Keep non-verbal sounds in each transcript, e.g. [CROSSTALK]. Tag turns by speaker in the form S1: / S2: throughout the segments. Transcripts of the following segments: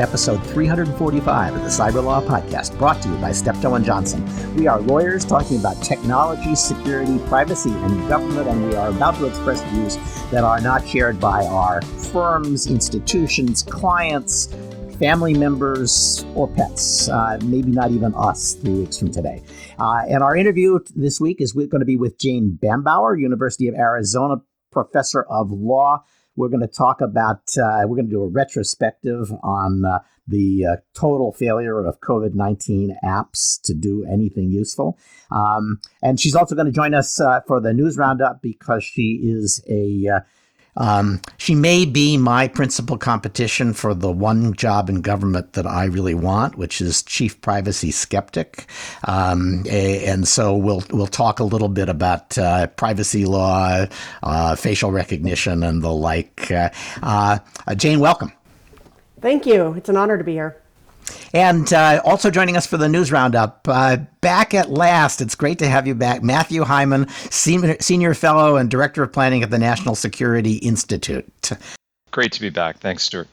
S1: Episode 345 of the Cyber Law Podcast, brought to you by Steptoe and Johnson. We are lawyers talking about technology, security, privacy, and government, and we are about to express views that are not shared by our firms, institutions, clients, family members, or pets. Uh, maybe not even us three weeks from today. Uh, and our interview this week is going to be with Jane Bambauer, University of Arizona professor of law. We're going to talk about, uh, we're going to do a retrospective on uh, the uh, total failure of COVID 19 apps to do anything useful. Um, and she's also going to join us uh, for the news roundup because she is a uh, um, she may be my principal competition for the one job in government that I really want, which is chief privacy skeptic. Um, and so we'll we'll talk a little bit about uh, privacy law, uh, facial recognition, and the like. Uh, uh Jane, welcome.
S2: Thank you. It's an honor to be here.
S1: And uh, also joining us for the news roundup, uh, back at last. It's great to have you back. Matthew Heiman, senior, senior fellow and director of planning at the National Security Institute.
S3: Great to be back. Thanks, Stewart.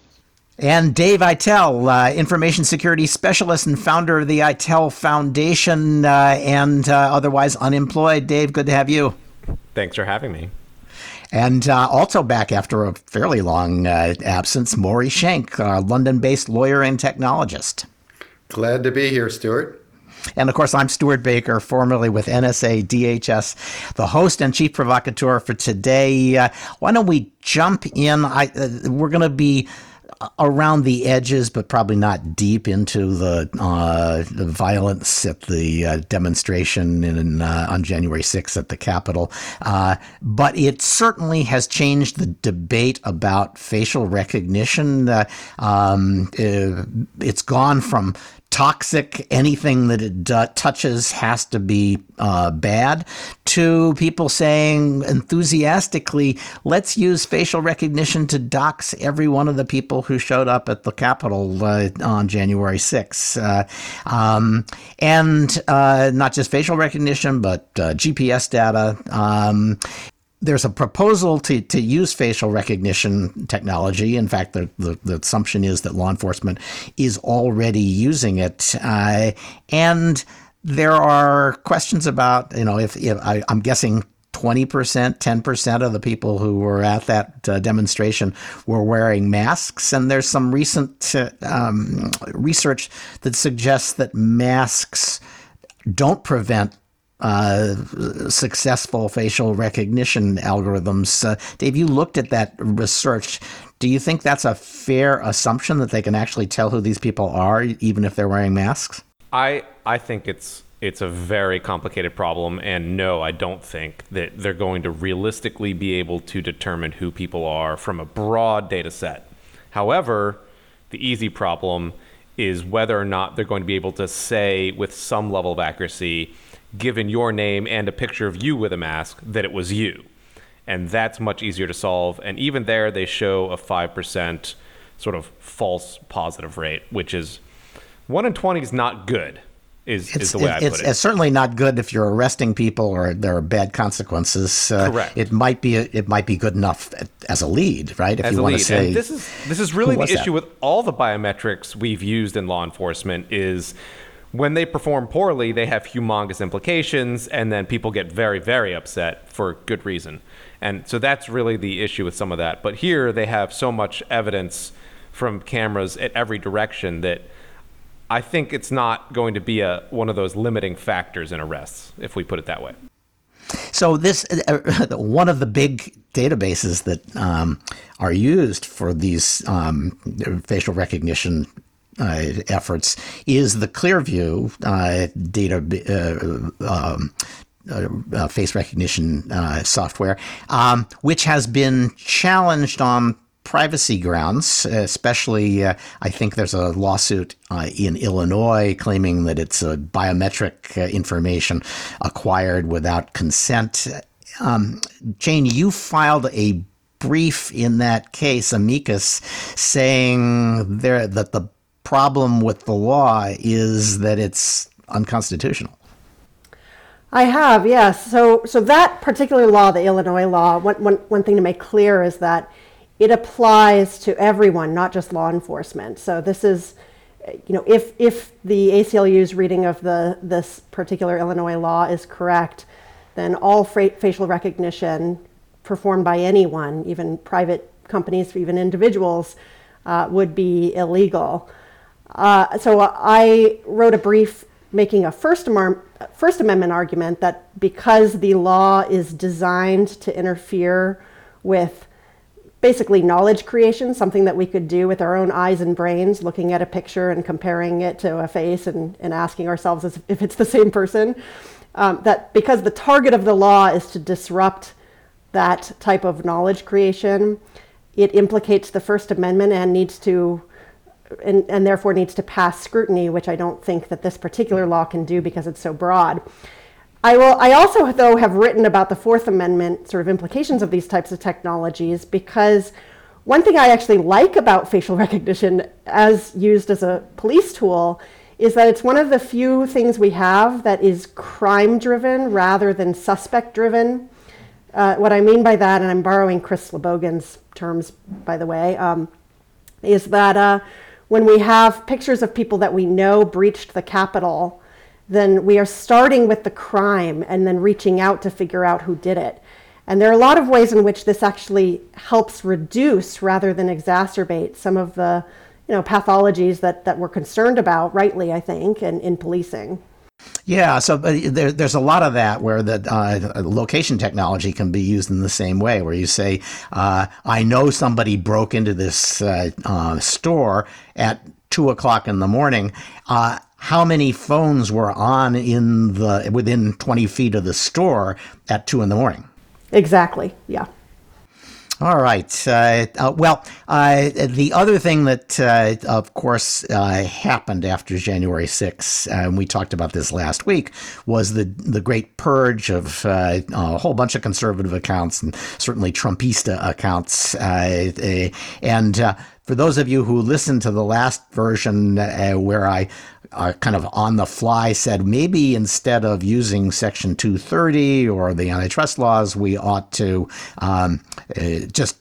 S1: And Dave Aitel, uh, information security specialist and founder of the Aitel Foundation, uh, and uh, otherwise unemployed. Dave, good to have you.
S4: Thanks for having me.
S1: And uh, also back after a fairly long uh, absence, Maury Shenk, a London based lawyer and technologist.
S5: Glad to be here, Stewart.
S1: And of course, I'm Stewart Baker, formerly with NSA DHS, the host and chief provocateur for today. Uh, why don't we jump in? I, uh, we're going to be around the edges, but probably not deep into the, uh, the violence at the uh, demonstration in, uh, on January 6th at the Capitol. Uh, but it certainly has changed the debate about facial recognition. Uh, um, uh, it's gone from toxic, anything that it uh, touches has to be uh, bad, to people saying enthusiastically, let's use facial recognition to dox every one of the people who showed up at the Capitol uh, on January 6th. Uh, um, and uh, not just facial recognition, but uh, GPS data. Um, there's a proposal to, to use facial recognition technology. In fact, the, the, the assumption is that law enforcement is already using it. Uh, and there are questions about, you know, if, if I, I'm guessing 20%, 10% of the people who were at that uh, demonstration were wearing masks. And there's some recent uh, um, research that suggests that masks don't prevent uh, successful facial recognition algorithms. Uh, Dave, you looked at that research. Do you think that's a fair assumption that they can actually tell who these people are, even if they're wearing masks?
S4: I I think it's it's a very complicated problem, and no, I don't think that they're going to realistically be able to determine who people are from a broad data set. However, the easy problem is whether or not they're going to be able to say with some level of accuracy given your name and a picture of you with a mask that it was you. And that's much easier to solve. And even there, they show a 5% sort of false positive rate, which is 1 in 20 is not good. Is,
S1: it's,
S4: is the way I
S1: it's,
S4: put it.
S1: It's certainly not good if you're arresting people or there are bad consequences.
S4: Uh, Correct.
S1: It might be it might be good enough as a lead, right?
S4: If as you want to say, and this is this is really the issue that? with all the biometrics we've used in law enforcement is when they perform poorly, they have humongous implications, and then people get very, very upset for good reason. And so that's really the issue with some of that. But here they have so much evidence from cameras at every direction that I think it's not going to be a one of those limiting factors in arrests, if we put it that way.
S1: So this uh, [LAUGHS] one of the big databases that um, are used for these um, facial recognition uh, efforts is the Clearview uh, data. Uh, um, uh, uh, face recognition uh, software, um, which has been challenged on privacy grounds, especially uh, I think there's a lawsuit uh, in Illinois claiming that it's a biometric information acquired without consent. Um, Jane, you filed a brief in that case, amicus, saying there that the problem with the law is that it's unconstitutional.
S2: I have, yes. So, so that particular law, the Illinois law, one, one, one thing to make clear is that it applies to everyone, not just law enforcement. So this is, you know, if if the ACLU's reading of the this particular Illinois law is correct, then all fra- facial recognition performed by anyone, even private companies, even individuals, uh, would be illegal. Uh, so I wrote a brief making a First, Amar- First Amendment argument that because the law is designed to interfere with basically knowledge creation, something that we could do with our own eyes and brains, looking at a picture and comparing it to a face and, and asking ourselves if it's the same person, um, that because the target of the law is to disrupt that type of knowledge creation, it implicates the First Amendment and needs to and, and therefore needs to pass scrutiny, which I don't think that this particular law can do because it's so broad. I will. I also, though, have written about the Fourth Amendment sort of implications of these types of technologies because one thing I actually like about facial [LAUGHS] recognition as used as a police tool is that it's one of the few things we have that is crime driven rather than suspect driven. Uh, what I mean by that, and I'm borrowing Chris Slobogin's terms, by the way, um, is that uh, when we have pictures of people that we know breached the Capitol, then we are starting with the crime and then reaching out to figure out who did it. And there are a lot of ways in which this actually helps reduce rather than exacerbate some of the you know, pathologies that, that we're concerned about, rightly, I think, in, in policing.
S1: Yeah, so there, there's a lot of that where the uh, location technology can be used in the same way, where you say, uh, "I know somebody broke into this uh, uh store at two o'clock in the morning. Uh, how many phones were on in the within 20 feet of the store at two in the morning?"
S2: Exactly. Yeah.
S1: All right. Uh, uh, well, uh, the other thing that, uh, of course, uh, happened after January 6th, and we talked about this last week, was the the great purge of uh, a whole bunch of conservative accounts and certainly Trumpista accounts. and for those of you who listened to the last version where I uh, kind of on the fly said maybe instead of using Section 230 or the antitrust laws, we ought to um, uh, just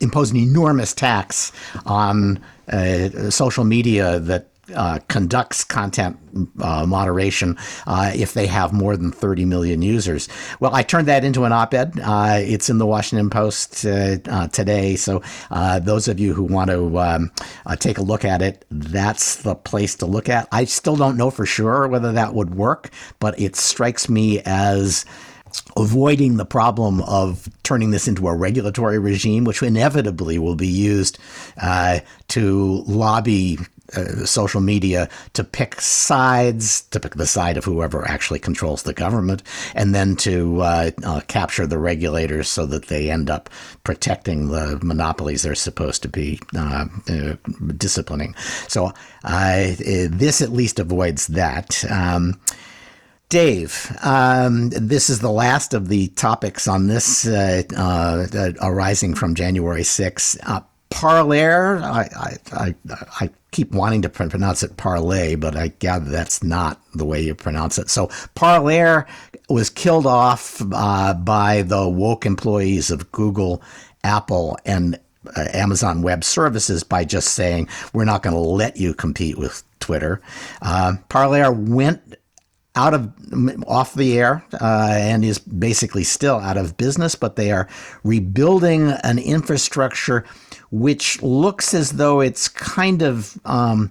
S1: impose an enormous tax on uh, social media that uh, conducts content uh, moderation uh, if they have more than 30 million users. Well, I turned that into an op ed. Uh, it's in the Washington Post uh, uh, today. So, those of you who want to um, take a look at it, that's the place to look at. I still don't know for sure whether that would work, but it strikes me as avoiding the problem of turning this into a regulatory regime, which inevitably will be used uh, to lobby uh, social media to pick sides, to pick the side of whoever actually controls the government, and then to uh, uh, capture the regulators so that they end up protecting the monopolies they're supposed to be uh, uh, disciplining. So this at least avoids that. Um, Dave, um, this is the last of the topics on this arising from January 6th. Parler, I, I, I, I keep wanting to pronounce it parlay, but I gather that's not the way you pronounce it. So Parler was killed off uh, by the woke employees of Google, Apple, and uh, Amazon Web Services by just saying we're not going to let you compete with Twitter. Uh, Parler went out of off the air uh, and is basically still out of business, but they are rebuilding an infrastructure which looks as though it's kind of um,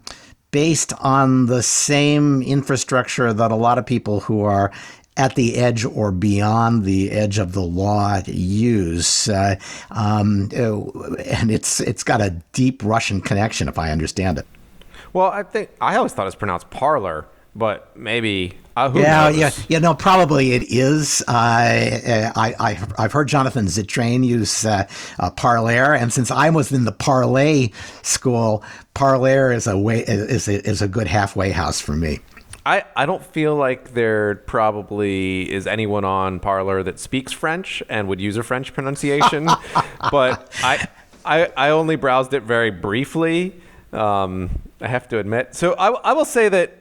S1: based on the same infrastructure that a lot of people who are at the edge or beyond the edge of the law use, uh, um, and it's it's got a deep Russian connection, if I understand it.
S4: Well, I think I always thought it's pronounced parlor, but maybe uh,
S1: yeah,
S4: knows?
S1: yeah, yeah. No, probably it is. Uh, I, I, I've heard Jonathan Zittrain use uh, uh, Parler, and since I was in the parlay school, Parler is a way is a, is a good halfway house for me.
S4: I, I don't feel like there probably is anyone on Parler that speaks French and would use a French pronunciation, [LAUGHS] but I, I I only browsed it very briefly. Um, I have to admit. So I, I will say that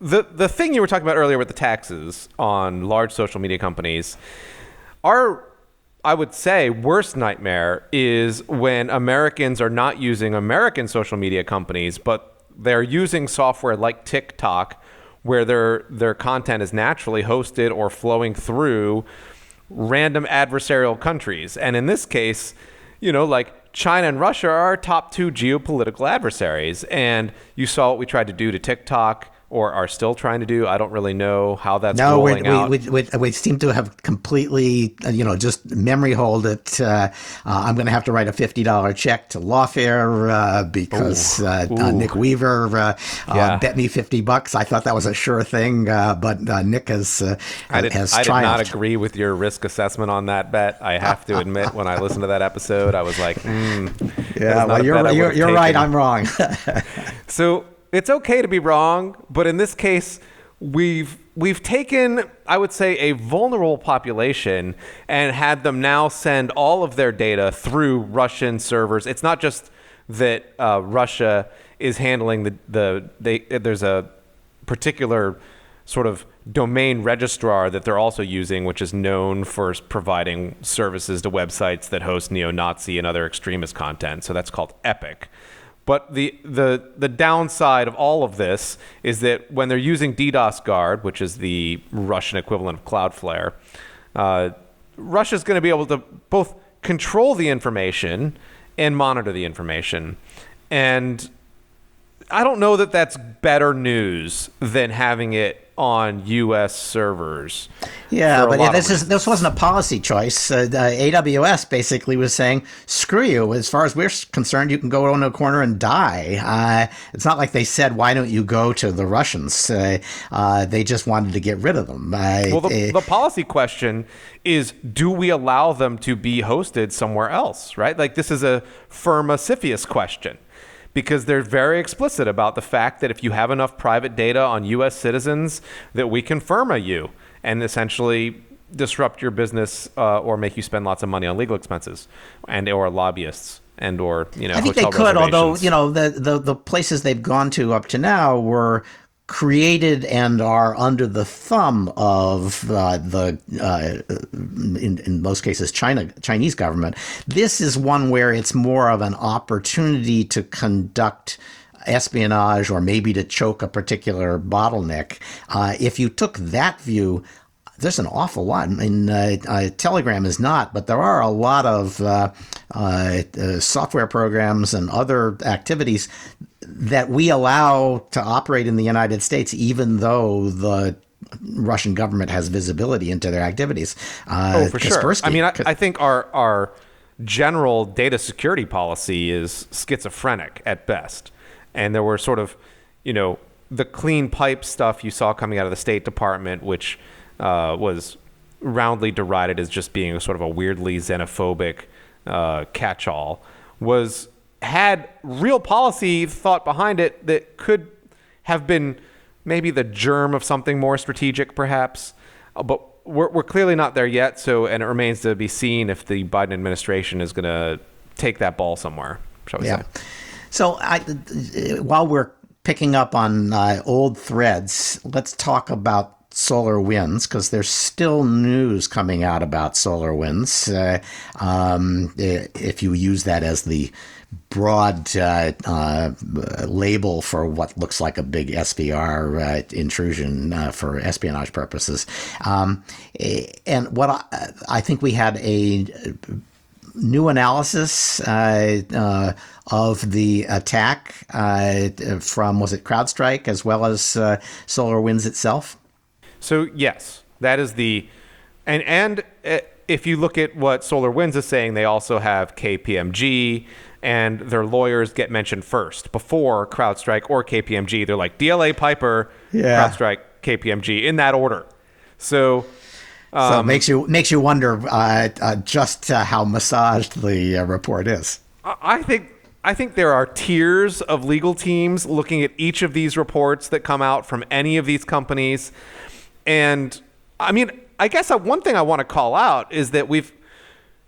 S4: the the thing you were talking about earlier with the taxes on large social media companies are I would say worst nightmare is when Americans are not using American social media companies, but they're using software like TikTok, where their their content is naturally hosted or flowing through random adversarial countries. And in this case, you know, like China and Russia are our top two geopolitical adversaries. And you saw what we tried to do to TikTok or are still trying to do. I don't really know how that's
S1: No, we,
S4: rolling out.
S1: we, we, we, we seem to have completely, uh, you know, just memory hold it. Uh, uh, I'm going to have to write a $50 check to Lawfare uh, because uh, uh, Nick Weaver uh,
S4: Yeah.
S1: uh, bet me 50 bucks. I thought that was a sure thing, uh, but uh, Nick has, uh,
S4: I did,
S1: has
S4: I did not agree with your risk assessment on that bet. I have to admit, when I listened to that episode, I was like, mm, [LAUGHS]
S1: Yeah, well, you're, you're, you're right. I'm wrong. [LAUGHS]
S4: So it's okay to be wrong, but in this case, we've we've taken, I would say, a vulnerable population and had them now send all of their data through Russian servers. It's not just that uh, Russia is handling the the they, there's a particular sort of domain registrar that they're also using, which is known for providing services to websites that host neo-Nazi and other extremist content. So that's called Epik. But the, the, the downside of all of this is that when they're using DDoS Guard, which is the Russian equivalent of Cloudflare, uh, Russia's going to be able to both control the information and monitor the information. And I don't know that that's better news than having it on U.S. servers.
S1: Yeah, but yeah, this is this wasn't a policy choice. Uh, AWS basically was saying, "Screw you." As far as we're concerned, you can go in a corner and die. Uh, it's not like they said, "Why don't you go to the Russians?" Uh, uh, they just wanted to get rid of them.
S4: Well, the,
S1: uh,
S4: the policy question is do we allow them to be hosted somewhere else, right? Like, this is a FIRRMA question because they're very explicit about the fact that if you have enough private data on U.S. citizens, that we can FIRRMA you and essentially disrupt your business uh, or make you spend lots of money on legal expenses and or lobbyists and or you know
S1: I think they could, although you know the, the the places they've gone to up to now were created and are under the thumb of uh, the uh, in, in most cases China Chinese government. This is one where it's more of an opportunity to conduct espionage or maybe to choke a particular bottleneck. Uh, if you took that view, there's an awful lot. I mean, uh, uh, Telegram is not, but there are a lot of uh, uh, software programs and other activities that we allow to operate in the United States, even though the Russian government has visibility into their activities. Uh,
S4: Oh, for sure. I mean, I, I think our our general data security policy is schizophrenic at best, and there were sort of, you know, the clean pipe stuff you saw coming out of the State Department, which uh, was roundly derided as just being sort of a weirdly xenophobic uh, catch-all, was had real policy thought behind it that could have been maybe the germ of something more strategic, perhaps. Uh, But we're, we're clearly not there yet. So, and it remains to be seen if the Biden administration is going to take that ball somewhere, shall we
S1: Yeah.
S4: say.
S1: So I, while we're picking up on uh, old threads, let's talk about SolarWinds because there's still news coming out about SolarWinds. Uh, um, if you use that as the broad uh, uh, label for what looks like a big SVR uh, intrusion uh, for espionage purposes. Um, eh, and what I, I think we had a new analysis uh, uh, of the attack from was it CrowdStrike as well as SolarWinds itself.
S4: So yes, that is the, and and uh, if you look at what SolarWinds is saying, they also have KPMG, and their lawyers get mentioned first before CrowdStrike or KPMG. They're like DLA Piper,
S1: Yeah.
S4: CrowdStrike, KPMG in that order. So
S1: so it makes you makes you wonder uh, uh, just uh, how massaged the uh, report is.
S4: I I think I think there are tiers of legal teams looking at each of these reports that come out from any of these companies, and I mean, I guess uh, one thing I want to call out is that we've.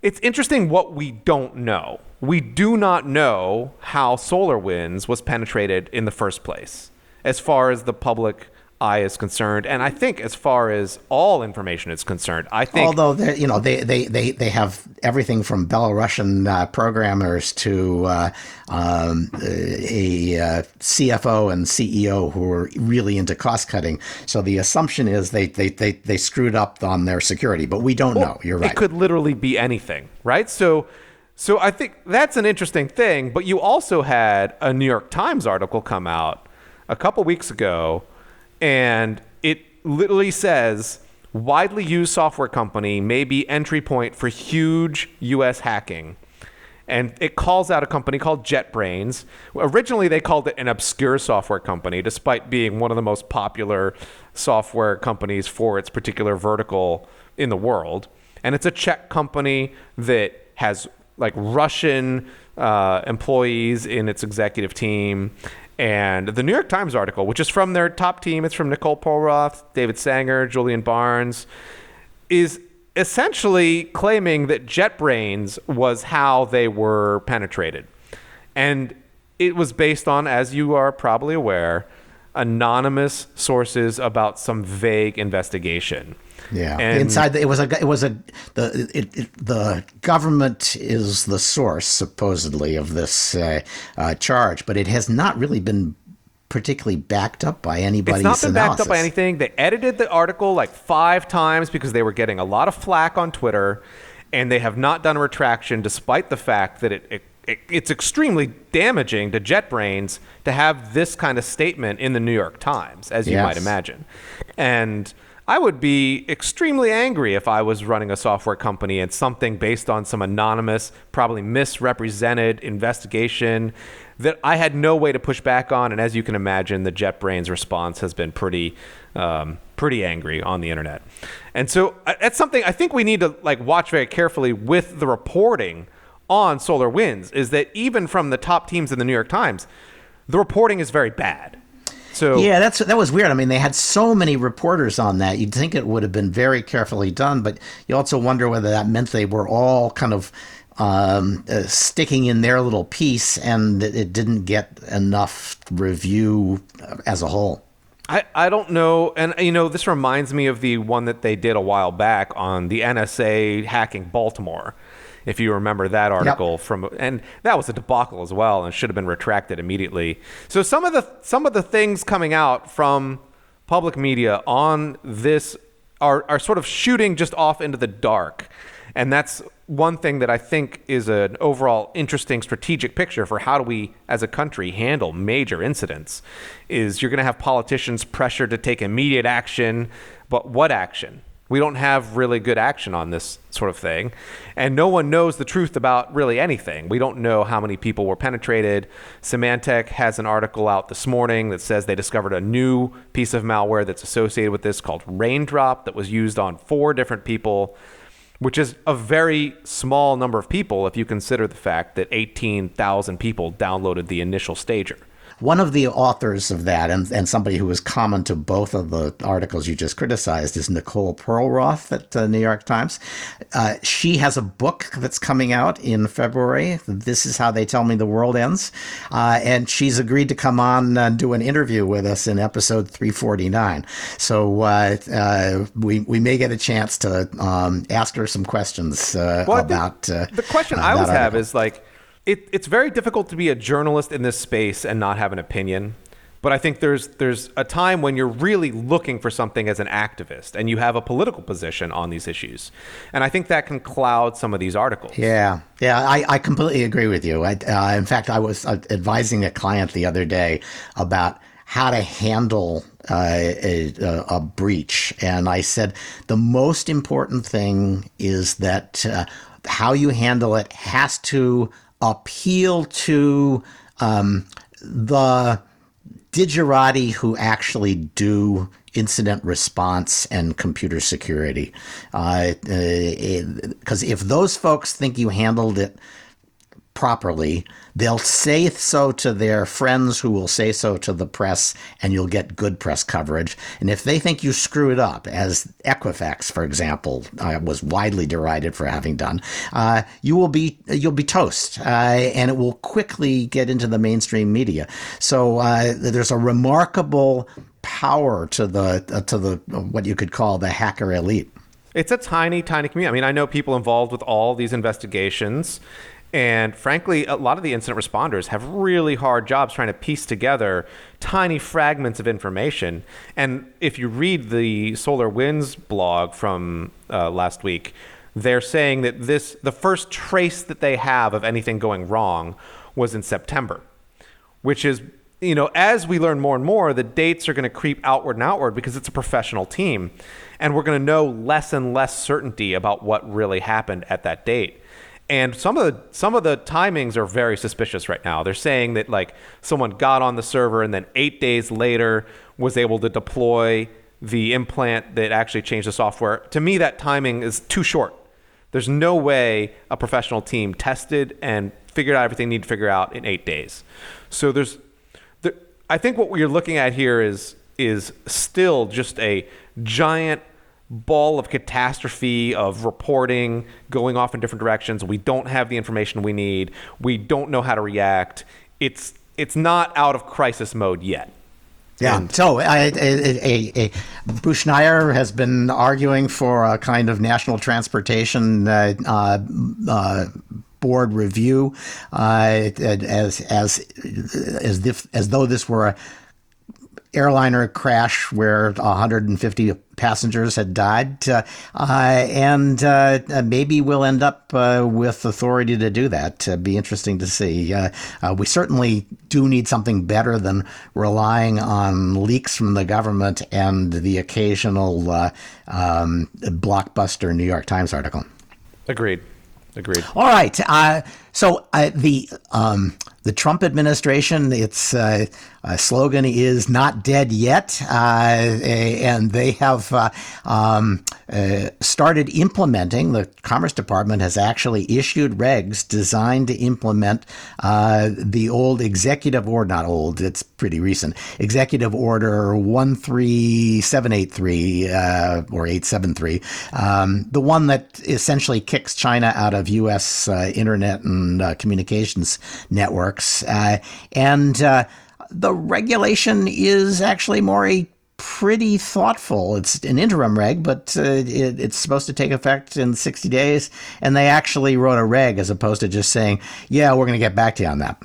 S4: It's interesting what we don't know. We do not know how SolarWinds was penetrated in the first place, as far as the public eye is concerned, and I think as far as all information is concerned, I think
S1: Although they, you know, they, they, they, they have everything from Belarusian uh, programmers to uh, um, a, uh CFO and CEO who are really into cost cutting. So the assumption is they, they, they, they screwed up on their security, but we don't know. You're right.
S4: It could literally be anything, right? So, so I think that's an interesting thing. But you also had a New York Times article come out a couple weeks ago, and it literally says widely used software company may be entry point for huge U.S. hacking. And it calls out a company called JetBrains. Originally, they called it an obscure software company, despite being one of the most popular software companies for its particular vertical in the world. And it's a Czech company that has like Russian uh, employees in its executive team. And the New York Times article, which is from their top team, it's from Nicole Perlroth, David Sanger, Julian Barnes, is essentially claiming that JetBrains was how they were penetrated. And it was based on, as you are probably aware, anonymous sources about some vague investigation.
S1: Yeah,
S4: And-
S1: inside the, it was a it was a the it, it, the government is the source supposedly of this uh, uh, charge, but it has not really been particularly backed up by anybody's
S4: It's not been backed up by anything. They edited the article like five times because they were getting a lot of flack on Twitter, and they have not done a retraction despite the fact that it, it, it it's extremely damaging to JetBrains to have this kind of statement in the New York Times, as you
S1: Yes.
S4: might imagine. And I would be extremely angry if I was running a software company and something based on some anonymous, probably misrepresented investigation that I had no way to push back on. And as you can imagine, the JetBrains response has been pretty, um, pretty angry on the internet. And so uh, that's something I think we need to like watch very carefully with the reporting on SolarWinds. Is that even from the top teams in the New York Times, the reporting is very bad. So
S1: Yeah, that's that was weird. I mean, they had so many reporters on that. You'd think it would have been very carefully done, but you also wonder whether that meant they were all kind of um, uh, sticking in their little piece, and that it didn't get enough review uh, as a whole.
S4: I, I don't know. And, you know, this reminds me of the one that they did a while back on the NSA hacking Baltimore. If you remember that article from, and that was a debacle as well, and should have been retracted immediately. So some of the some of the things coming out from public media on this are are sort of shooting just off into the dark, and that's one thing that I think is an overall interesting strategic picture for how do we as a country handle major incidents is you're going to have politicians pressured to take immediate action but what action we don't have really good action on this sort of thing. And no one knows the truth about really anything. We don't know how many people were penetrated. Symantec has an article out this morning that says they discovered a new piece of malware that's associated with this called raindrop that was used on four different people which is a very small number of people if you consider the fact that 18,000 people downloaded the initial stager.
S1: One of the authors of that, and, and somebody who was common to both of the articles you just criticized, is Nicole Perlroth at the New York Times. Uh, she has a book that's coming out in February. This is how they tell me the world ends, uh, and she's agreed to come on and do an interview with us in episode 349. So uh, uh, we we may get a chance to um, ask her some questions uh,
S4: Well,
S1: about uh,
S4: the question
S1: uh,
S4: I always have is like, it, it's very difficult to be a journalist in this space and not have an opinion. But I think there's there's a time when you're really looking for something as an activist and you have a political position on these issues, and I think that can cloud some of these articles.
S1: Yeah, yeah, I, I completely agree with you. I, uh, in fact, I was uh, advising a client the other day about how to handle uh, a, a, breach, and I said the most important thing is that uh, how you handle it has to appeal to um, the digerati who actually do incident response and computer security. Because if those folks think you handled it properly, they'll say so to their friends who will say so to the press, and you'll get good press coverage. And if they think you screw it up, as Equifax, for example, uh, was widely derided for having done, uh, you will be you'll be toast, uh, and it will quickly get into the mainstream media. So uh, there's a remarkable power to the uh, to the what you could call the hacker elite.
S4: It's a tiny, tiny community. I mean, I know people involved with all these investigations, and frankly, a lot of the incident responders have really hard jobs trying to piece together tiny fragments of information. And if you read the SolarWinds blog from uh, last week, they're saying that this the first trace that they have of anything going wrong was in September, which is you know as we learn more and more, the dates are going to creep outward and outward because it's a professional team, and we're going to know less and less certainty about what really happened at that date. And some of the some of the timings are very suspicious right now. They're saying that like someone got on the server and then eight days later was able to deploy the implant that actually changed the software. To me, that timing is too short. There's no way a professional team tested and figured out everything they need to figure out in eight days. So there's, there, I think what we're looking at here is is still just a giant ball of catastrophe of reporting going off in different directions. We don't have the information we need. We don't know how to react. It's it's not out of crisis mode yet.
S1: Yeah. And so a, a, a, Bruce Schneier has been arguing for a kind of national transportation uh, uh, uh, board review uh, as as as if as though this were a airliner crash where 150 passengers had died, uh, uh, and uh, maybe we'll end up uh, with authority to do that. It'd be interesting to see. Uh, uh, we certainly do need something better than relying on leaks from the government and the occasional um, blockbuster New York Times article.
S4: Agreed. Agreed.
S1: All right. so the um, the Trump administration, its uh, uh, slogan is "Not dead yet," uh, and they have uh, um, uh, started implementing. The Commerce Department has actually issued regs designed to implement uh, the old executive order, not old, it's pretty recent, executive order one three seven eight three or eight seven three, um, the one that essentially kicks China out of U.S. internet and communications networks. Uh, and uh, the regulation is actually more a pretty thoughtful. It's an interim reg, but uh, it, it's supposed to take effect in 60 days. And they actually wrote a reg as opposed to just saying, yeah, we're going to get back to you on that.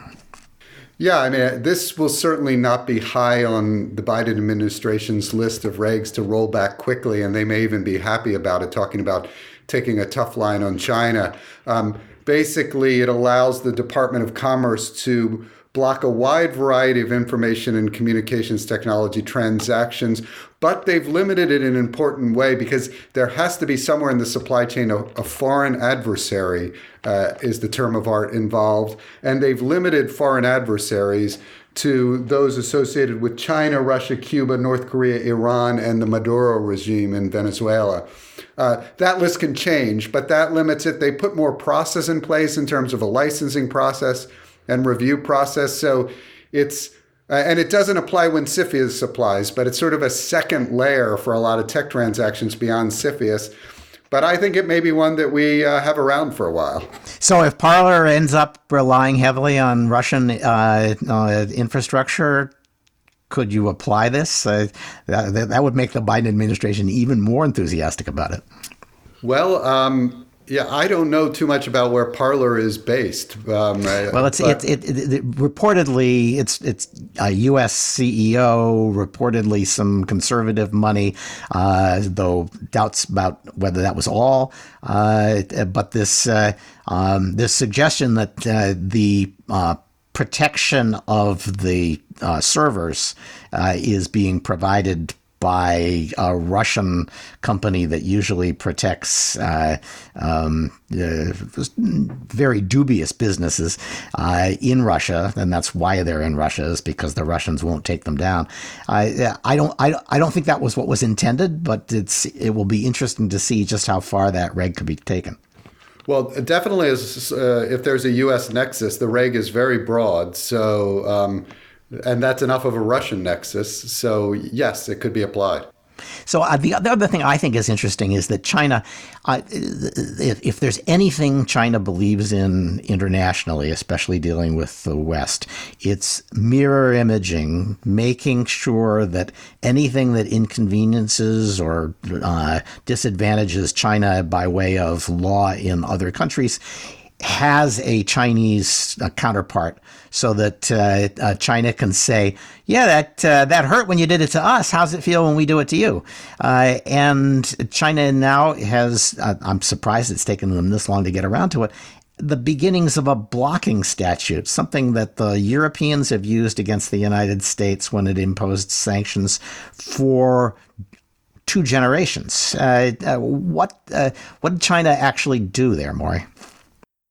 S5: Yeah, I mean, this will certainly not be high on the Biden administration's list of regs to roll back quickly, and they may even be happy about it, talking about taking a tough line on China. Um, basically, it allows the Department of Commerce to block a wide variety of information and communications technology transactions, but they've limited it in an important way because there has to be somewhere in the supply chain a, a foreign adversary, uh, is the term of art involved. And they've limited foreign adversaries to those associated with China, Russia, Cuba, North Korea, Iran, and the Maduro regime in Venezuela. Uh, that list can change, but that limits it. They put more process in place in terms of a licensing process and review process. So it's uh, and it doesn't apply when CFIUS applies, but it's sort of a second layer for a lot of tech transactions beyond CFIUS. But I think it may be one that we uh, have around for a while.
S1: So if Parler ends up relying heavily on Russian uh, uh infrastructure could you apply this? Uh, that, that would make the Biden administration even more enthusiastic about it.
S5: Well, um, yeah, I don't know too much about where Parler is based. Um,
S1: well, it's it, it, it, it, reportedly it's it's a U.S. CEO, reportedly some conservative money, uh, though doubts about whether that was all. Uh, but this uh, um, this suggestion that uh, the uh, protection of the uh, servers uh, is being provided by a Russian company that usually protects uh, um, uh, very dubious businesses uh, in Russia, and that's why they're in Russia is because the Russians won't take them down. I, I don't I, I don't think that was what was intended, but it's it will be interesting to see just how far that reg could be taken.
S5: Well, definitely, as, uh, if there's a U.S. nexus, the reg is very broad. So, um, and that's enough of a Russian nexus. So, yes, it could be applied.
S1: So uh, the, the, other thing I think is interesting is that China, uh, if, if, there's anything China believes in internationally, especially dealing with the West, it's mirror imaging, making sure that anything that inconveniences or uh, disadvantages China by way of law in other countries has a Chinese uh, counterpart so that uh, uh, China can say, yeah, that uh, that hurt when you did it to us. How's it feel when we do it to you? Uh, and China now has, uh, I'm surprised it's taken them this long to get around to it, the beginnings of a blocking statute, something that the Europeans have used against the United States when it imposed sanctions for two generations. what what did China actually do there, Maury?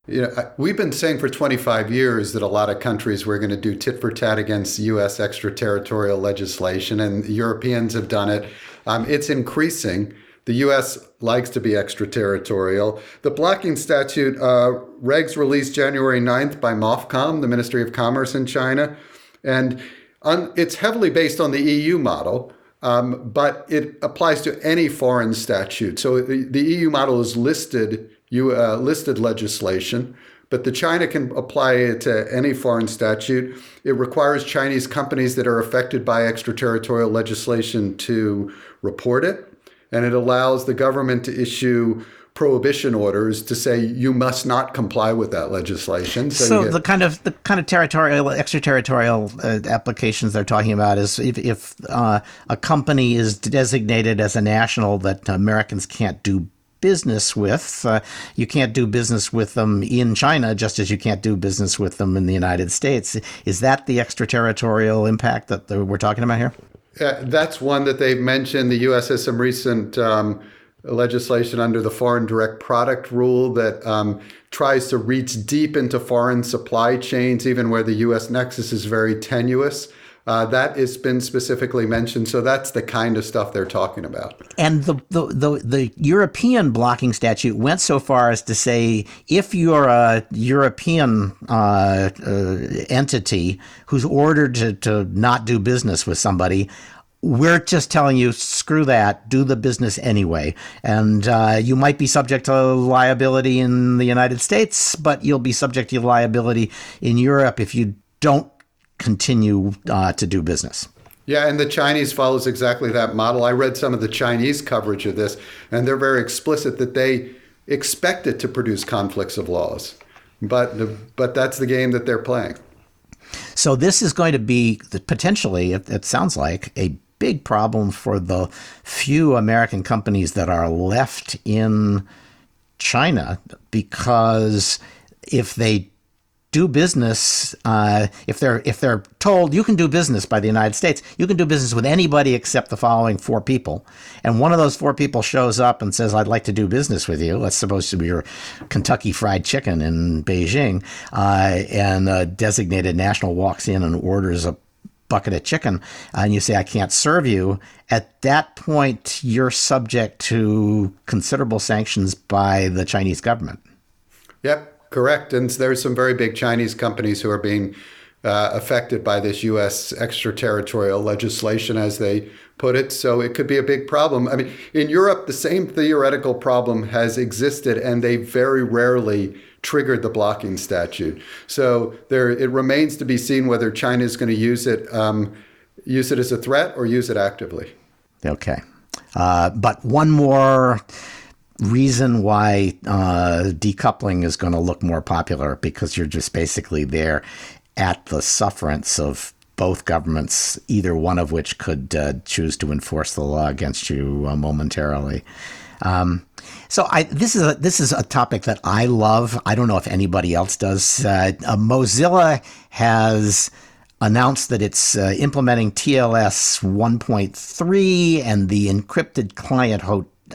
S5: You know, we've been saying for 25 years that a lot of countries were going to do tit for tat against U.S. extraterritorial legislation, and Europeans have done it. Um, it's increasing. The U.S. likes to be extraterritorial. The blocking statute, uh, regs released January 9th by MOFCOM, the Ministry of Commerce in China, and un- it's heavily based on the EU model. Um, but it applies to any foreign statute. So the, the EU model is listed you uh, listed legislation, but the China can apply it to any foreign statute. It requires Chinese companies that are affected by extraterritorial legislation to report it, and it allows the government to issue prohibition orders to say you must not comply with that legislation.
S1: So, so get, the kind of the kind of territorial extraterritorial uh, applications they're talking about is if, if uh, a company is designated as a national that Americans can't do business with. Uh, you can't do business with them in China just as you can't do business with them in the United States. Is that the extraterritorial impact that we're talking about here?
S5: Uh, that's one that they've mentioned. The U.S. has some recent um, legislation under the Foreign Direct Product Rule that um, tries to reach deep into foreign supply chains, even where the U.S. nexus is very tenuous. Uh, that has been specifically mentioned. So that's the kind of stuff they're talking about.
S1: And the, the, the, the, European blocking statute went so far as to say if you're a European uh, uh, entity who's ordered to, to not do business with somebody, we're just telling you, screw that, do the business anyway. And uh, you might be subject to liability in the United States, but you'll be subject to liability in Europe if you don't continue uh, to do business.
S5: Yeah, and the Chinese follows exactly that model. I read some of the Chinese coverage of this, and they're very explicit that they expect it to produce conflicts of laws. But but that's the game that they're playing.
S1: So this is going to be potentially, it, it sounds like, a big problem for the few American companies that are left in China because if they do business uh, if they're if they're told you can do business by the United States, you can do business with anybody except the following four people, and one of those four people shows up and says, "I'd like to do business with you." That's supposed to be your Kentucky Fried Chicken in Beijing, uh, and a designated national walks in and orders a bucket of chicken, and you say, "I can't serve you." At that point, you're subject to considerable sanctions by the Chinese government.
S5: Yep. Correct. And there's some very big Chinese companies who are being uh, affected by this U.S. extraterritorial legislation, as they put it. So it could be a big problem. I mean, in Europe, the same theoretical problem has existed, and they very rarely triggered the blocking statute. So there, it remains to be seen whether China is going to use it, um, use it as a threat or use it actively.
S1: Okay, uh, but one more reason why uh, decoupling is going to look more popular because you're just basically there at the sufferance of both governments, either one of which could uh, choose to enforce the law against you uh, momentarily. Um, so I, this is a this is a topic that I love. I don't know if anybody else does. Uh, uh, Mozilla has announced that it's uh, implementing TLS 1.3 and the encrypted client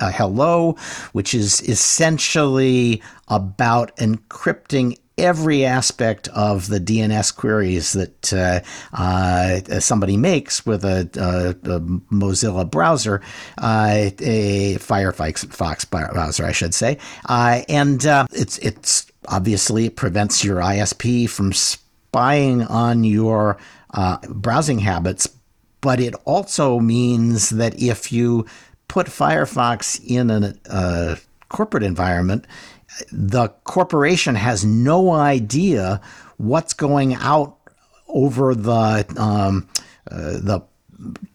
S1: uh, hello, which is essentially about encrypting every aspect of the DNS queries that uh, uh, somebody makes with a, a, a Mozilla browser, uh, a Firefox Fox browser, I should say, uh, and uh, it's it's obviously it prevents your ISP from spying on your uh, browsing habits but it also means that if you put Firefox in a uh, corporate environment, the corporation has no idea what's going out over the um, uh, the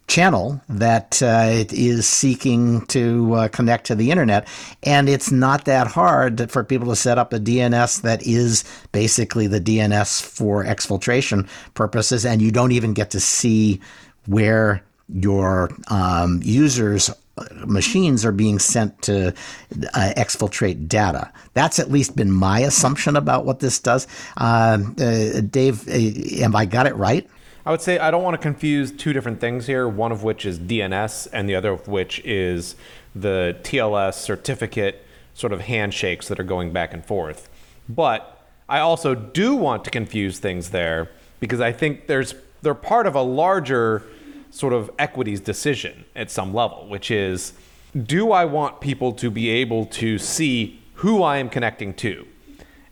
S1: channel that uh, is seeking to uh, connect to the internet. And it's not that hard for people to set up a DNS that is basically the DNS for exfiltration purposes. And you don't even get to see where your um, users machines are being sent to uh, exfiltrate data. That's at least been my assumption about what this does. Uh, uh, Dave, uh, have I got it right?
S4: I would say I don't want to confuse two different things here, one of which is DNS and the other of which is the TLS certificate sort of handshakes that are going back and forth. But I also do want to confuse things there because I think there's they're part of a larger sort of equities decision at some level, which is do I want people to be able to see who I am connecting to?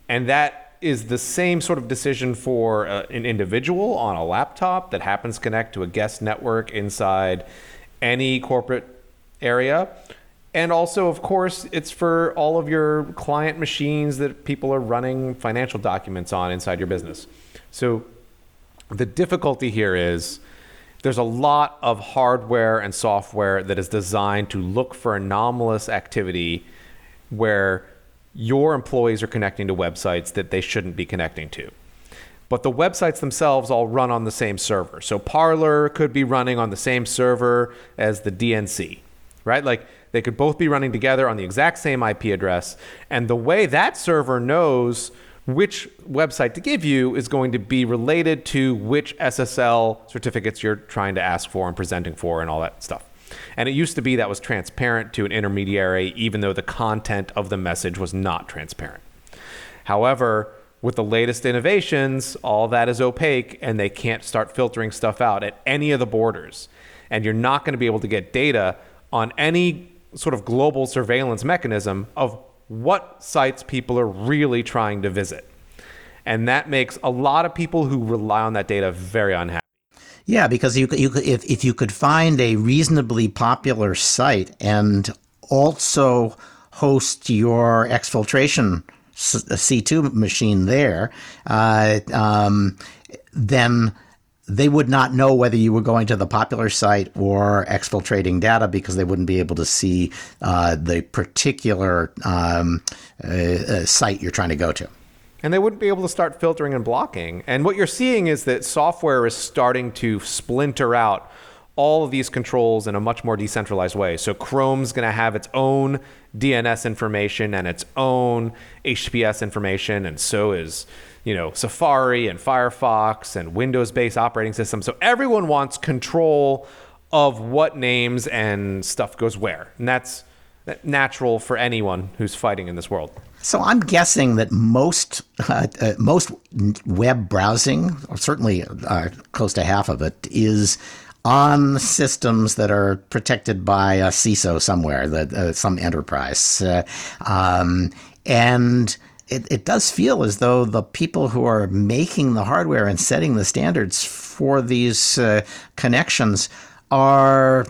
S4: And that is the same sort of decision for uh, an individual on a laptop that happens to connect to a guest network inside any corporate area. And also, of course, it's for all of your client machines that people are running financial documents on inside your business. So the difficulty here is there's a lot of hardware and software that is designed to look for anomalous activity where your employees are connecting to websites that they shouldn't be connecting to. But the websites themselves all run on the same server. So Parler could be running on the same server as the DNC, right? Like they could both be running together on the exact same IP address. And the way that server knows which website to give you is going to be related to which SSL certificates you're trying to ask for and presenting for and all that stuff. And it used to be that was transparent to an intermediary, even though the content of the message was not transparent. However, with the latest innovations, all that is opaque and they can't start filtering stuff out at any of the borders. And you're not going to be able to get data on any sort of global surveillance mechanism of what sites people are really trying to visit. And that makes a lot of people who rely on that data very unhappy.
S1: Yeah, because you, you if, if you could find a reasonably popular site and also host your exfiltration C2 machine there, uh, um, then they would not know whether you were going to the popular site or exfiltrating data because they wouldn't be able to see uh, the particular um, uh, uh, site you're trying to go to.
S4: And they wouldn't be able to start filtering and blocking. And what you're seeing is that software is starting to splinter out all of these controls in a much more decentralized way. So Chrome's going to have its own DNS information and its own HTTPS information, and so is you know Safari and Firefox and Windows-based operating systems. So everyone wants control of what names and stuff goes where, and that's natural for anyone who's fighting in this world.
S1: So I'm guessing that most uh, uh, most web browsing, certainly uh, close to half of it, is on systems that are protected by a CISO somewhere, uh, some enterprise, uh, um, and it, it does feel as though the people who are making the hardware and setting the standards for these uh, connections are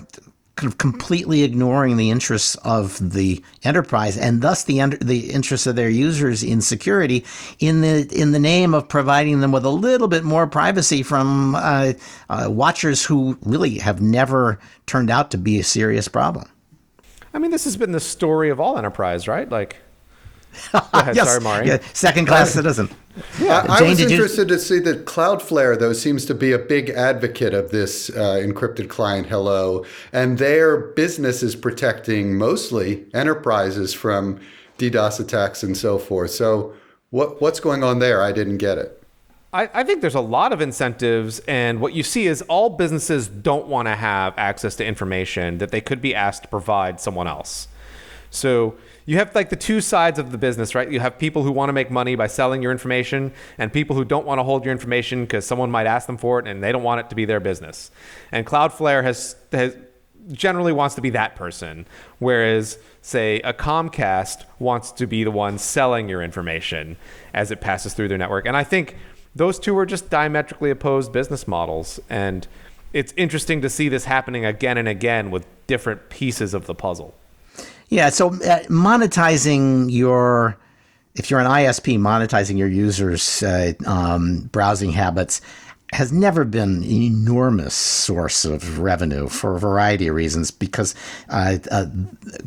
S1: kind of completely ignoring the interests of the enterprise and thus the the interests of their users in security in the in the name of providing them with a little bit more privacy from uh, uh, watchers who really have never turned out to be a serious problem.
S4: I mean, this has been the story of all enterprise, right? Like [LAUGHS] ahead,
S1: yes,
S4: sorry, Maury.
S1: Yeah, second class citizen.
S5: Yeah, I
S1: Jane,
S5: was
S1: did you-
S5: interested to see that Cloudflare, though, seems to be a big advocate of this uh, encrypted client hello, and their business is protecting mostly enterprises from DDoS attacks and so forth. So, what what's going on there? I didn't get it.
S4: I, I think there's a lot of incentives, and what you see is all businesses don't want to have access to information that they could be asked to provide someone else. So you have like the two sides of the business, right? You have people who want to make money by selling your information, and people who don't want to hold your information because someone might ask them for it and they don't want it to be their business. And Cloudflare has, has generally wants to be that person, whereas say a Comcast wants to be the one selling your information as it passes through their network. And I think those two are just diametrically opposed business models. And it's interesting to see this happening again and again with different pieces of the puzzle.
S1: Yeah, so uh, monetizing your if you're an ISP, monetizing your users' uh, um, browsing habits has never been an enormous source of revenue for a variety of reasons because uh, uh,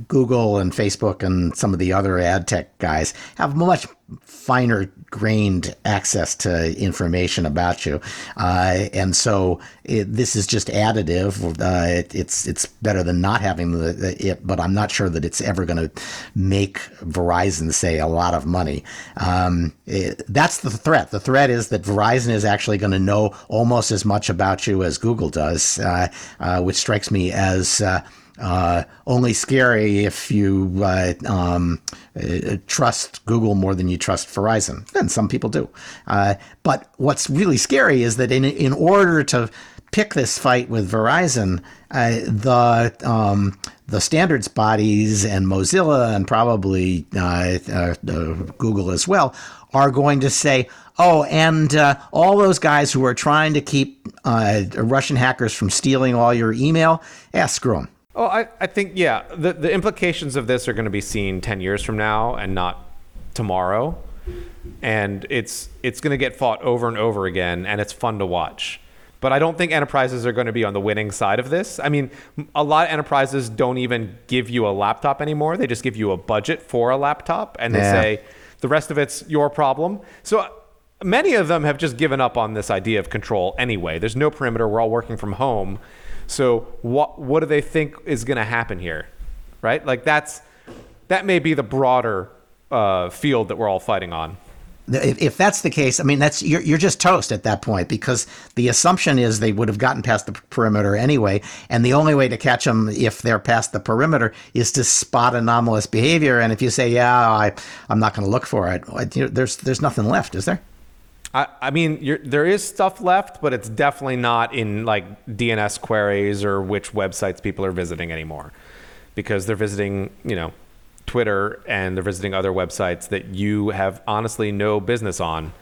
S1: Google and Facebook and some of the other ad tech guys have much finer grained access to information about you, uh, and so it, this is just additive. Uh, it, it's it's better than not having the, it, but I'm not sure that it's ever going to make Verizon say a lot of money. Um, it, that's the threat. The threat is that Verizon is actually going to know almost as much about you as Google does, uh, uh which strikes me as uh, uh, only scary if you uh, um, uh, trust Google more than you trust Verizon. And some people do. Uh, but what's really scary is that in, in order to pick this fight with Verizon, uh, the um, the standards bodies and Mozilla and probably uh, Google as well are going to say, oh, and all those guys who are trying to keep Russian hackers from stealing all your email, yeah, screw them
S4: Oh, I, I think, yeah, the, the implications of this are going to be seen 10 years from now and not tomorrow. And it's, it's going to get fought over and over again, and it's fun to watch. But I don't think enterprises are going to be on the winning side of this. I mean, a lot of enterprises don't even give you a laptop anymore. They just give you a budget for a laptop, and they yeah. say, the rest of it's your problem. So uh, many of them have just given up on this idea of control anyway. There's no perimeter. We're all working from home. So what what do they think is going to happen here, right? Like that's that may be the broader uh, field that we're all fighting on.
S1: If, if that's the case, I mean that's you're you're just toast at that point because the assumption is they would have gotten past the perimeter anyway, and the only way to catch them if they're past the perimeter is to spot anomalous behavior. And if you say, "Yeah, I I'm not going to look for it," there's there's nothing left, is there?
S4: I, I mean, there is stuff left, but it's definitely not in like DNS queries or which websites people are visiting anymore, because they're visiting, you know, Twitter and they're visiting other websites that you have honestly no business on,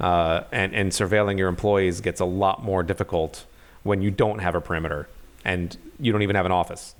S4: uh, and and surveilling your employees gets a lot more difficult when you don't have a perimeter and you don't even have an office.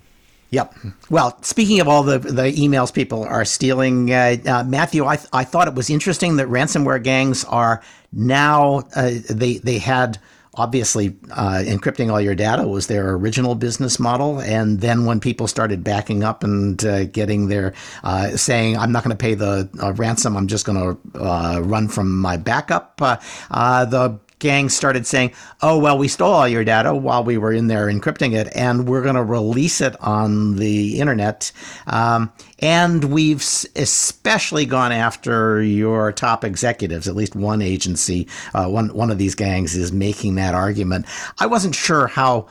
S1: Yep. Well, speaking of all the, the emails people are stealing, uh, uh, Matthew, I, th- I thought it was interesting that ransomware gangs are now, uh, they, they had obviously uh, encrypting all your data was their original business model. And then when people started backing up and uh, getting their uh, saying, I'm not going to pay the ransom, I'm just going to run from my backup, the gang started saying, "Oh well, we stole all your data while we were in there encrypting it, and we're going to release it on the internet." Um, and we've especially gone after your top executives. At least one agency, uh, one one of these gangs, is making that argument. I wasn't sure how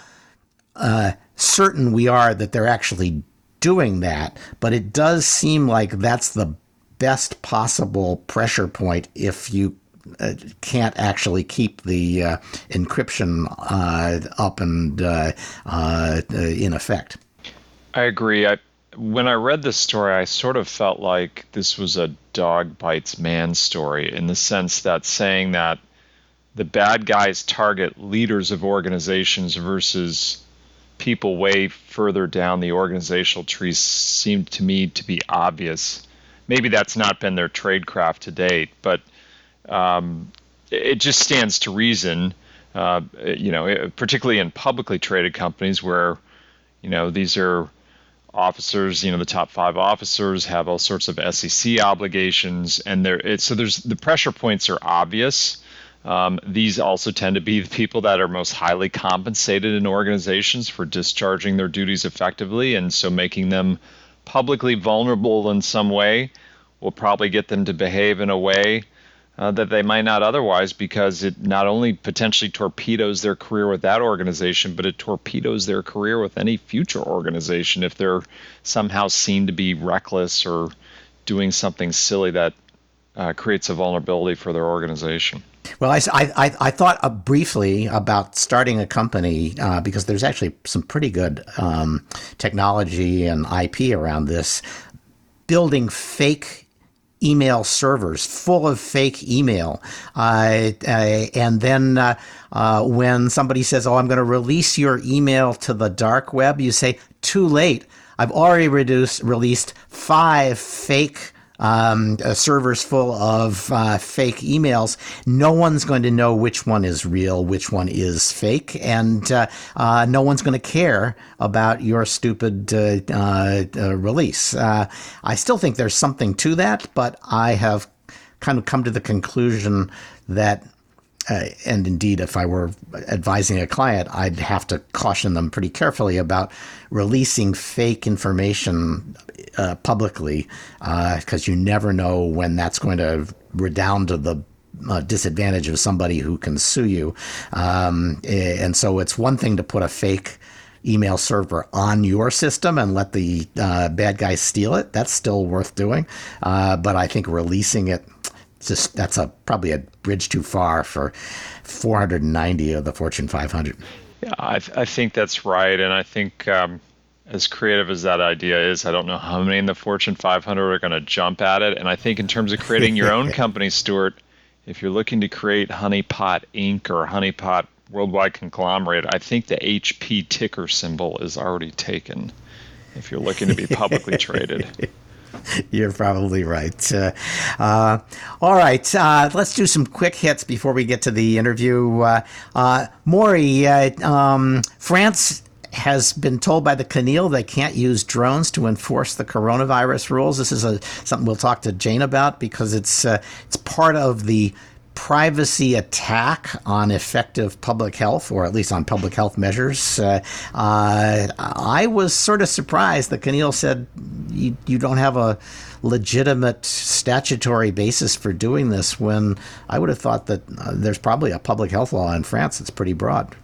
S1: uh, certain we are that they're actually doing that, but it does seem like that's the best possible pressure point if you uh, can't actually keep the uh, encryption uh, up and uh, uh, in effect.
S3: I agree. I, when I read this story, I sort of felt like this was a dog bites man story in the sense that saying that the bad guys target leaders of organizations versus people way further down the organizational tree seemed to me to be obvious. Maybe that's not been their tradecraft to date, but um, it just stands to reason, uh, you know, particularly in publicly traded companies where, you know, these are officers, you know, the top five officers have all sorts of SEC obligations, and there, so there's the pressure points are obvious. Um, these also tend to be the people that are most highly compensated in organizations for discharging their duties effectively, and so making them publicly vulnerable in some way will probably get them to behave in a way uh, that they might not otherwise because it not only potentially torpedoes their career with that organization, but it torpedoes their career with any future organization if they're somehow seen to be reckless or doing something silly that uh, creates a vulnerability for their organization.
S1: Well, I, I, I thought uh, briefly about starting a company uh, because there's actually some pretty good um, technology and IP around this, building fake email servers full of fake email. Uh, uh, and then uh, uh when somebody says, Oh, I'm going to release your email to the dark web, you say, Too late. I've already reduced, released five fake um, servers full of uh, fake emails, no one's going to know which one is real, which one is fake, and uh, uh, no one's going to care about your stupid uh, uh, uh, release. I still think there's something to that, but I have kind of come to the conclusion that uh, and indeed, if I were advising a client, I'd have to caution them pretty carefully about releasing fake information uh, publicly because uh, you never know when that's going to redound to the uh, disadvantage of somebody who can sue you. Um, and so it's one thing to put a fake email server on your system and let the uh, bad guys steal it. That's still worth doing. Uh, but I think releasing it just that's a probably a bridge too far for 490 of the Fortune 500.
S3: Yeah, I, I think that's right, and I think um, as creative as that idea is, I don't know how many in the Fortune 500 are going to jump at it. And I think in terms of creating your own [LAUGHS] company, Stewart, if you're looking to create Honeypot Inc. or Honeypot Worldwide Conglomerate, I think the HP ticker symbol is already taken. If you're looking to be publicly traded. [LAUGHS] [LAUGHS]
S1: You're probably right. Uh, uh, all right, uh, let's do some quick hits before we get to the interview. Uh, uh, Maury, uh, um, France has been told by the CNIL they can't use drones to enforce the coronavirus rules. This is a, something we'll talk to Jane about because it's it's part of the privacy attack on effective public health, or at least on public health measures. Uh, uh, I was sort of surprised that CNIL said you, you don't have a legitimate statutory basis for doing this when I would have thought that uh, there's probably a public health law in France that's pretty broad.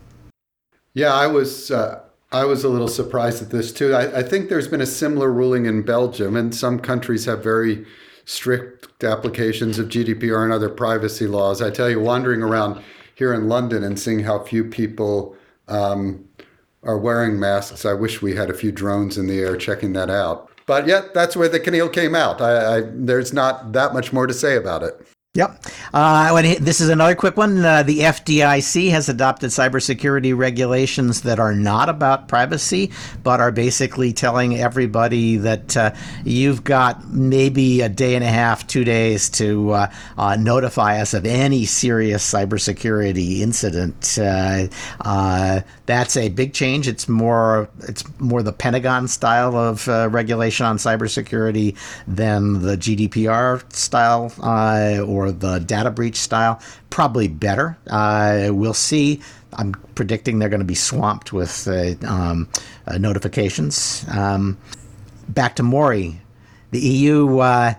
S5: Yeah, I was. Uh, I was a little surprised at this too. I, I think there's been a similar ruling in Belgium, and some countries have very strict applications of GDPR and other privacy laws. I tell you, wandering around here in London and seeing how few people um, are wearing masks, I wish we had a few drones in the air checking that out. But yet, that's where the CNIL came out. I, I, there's not that much more to say about it.
S1: Yep. Uh, this is another quick one. Uh, the FDIC has adopted cybersecurity regulations that are not about privacy, but are basically telling everybody that uh, you've got maybe a day and a half, two days to uh, uh, notify us of any serious cybersecurity incident. Uh, that's a big change. It's more it's more the Pentagon style of regulation on cybersecurity than the GDPR style or or the data breach style. Probably better. Uh, we'll see. I'm predicting they're going to be swamped with uh, um, uh, notifications. Um, back to Maury. The EU uh,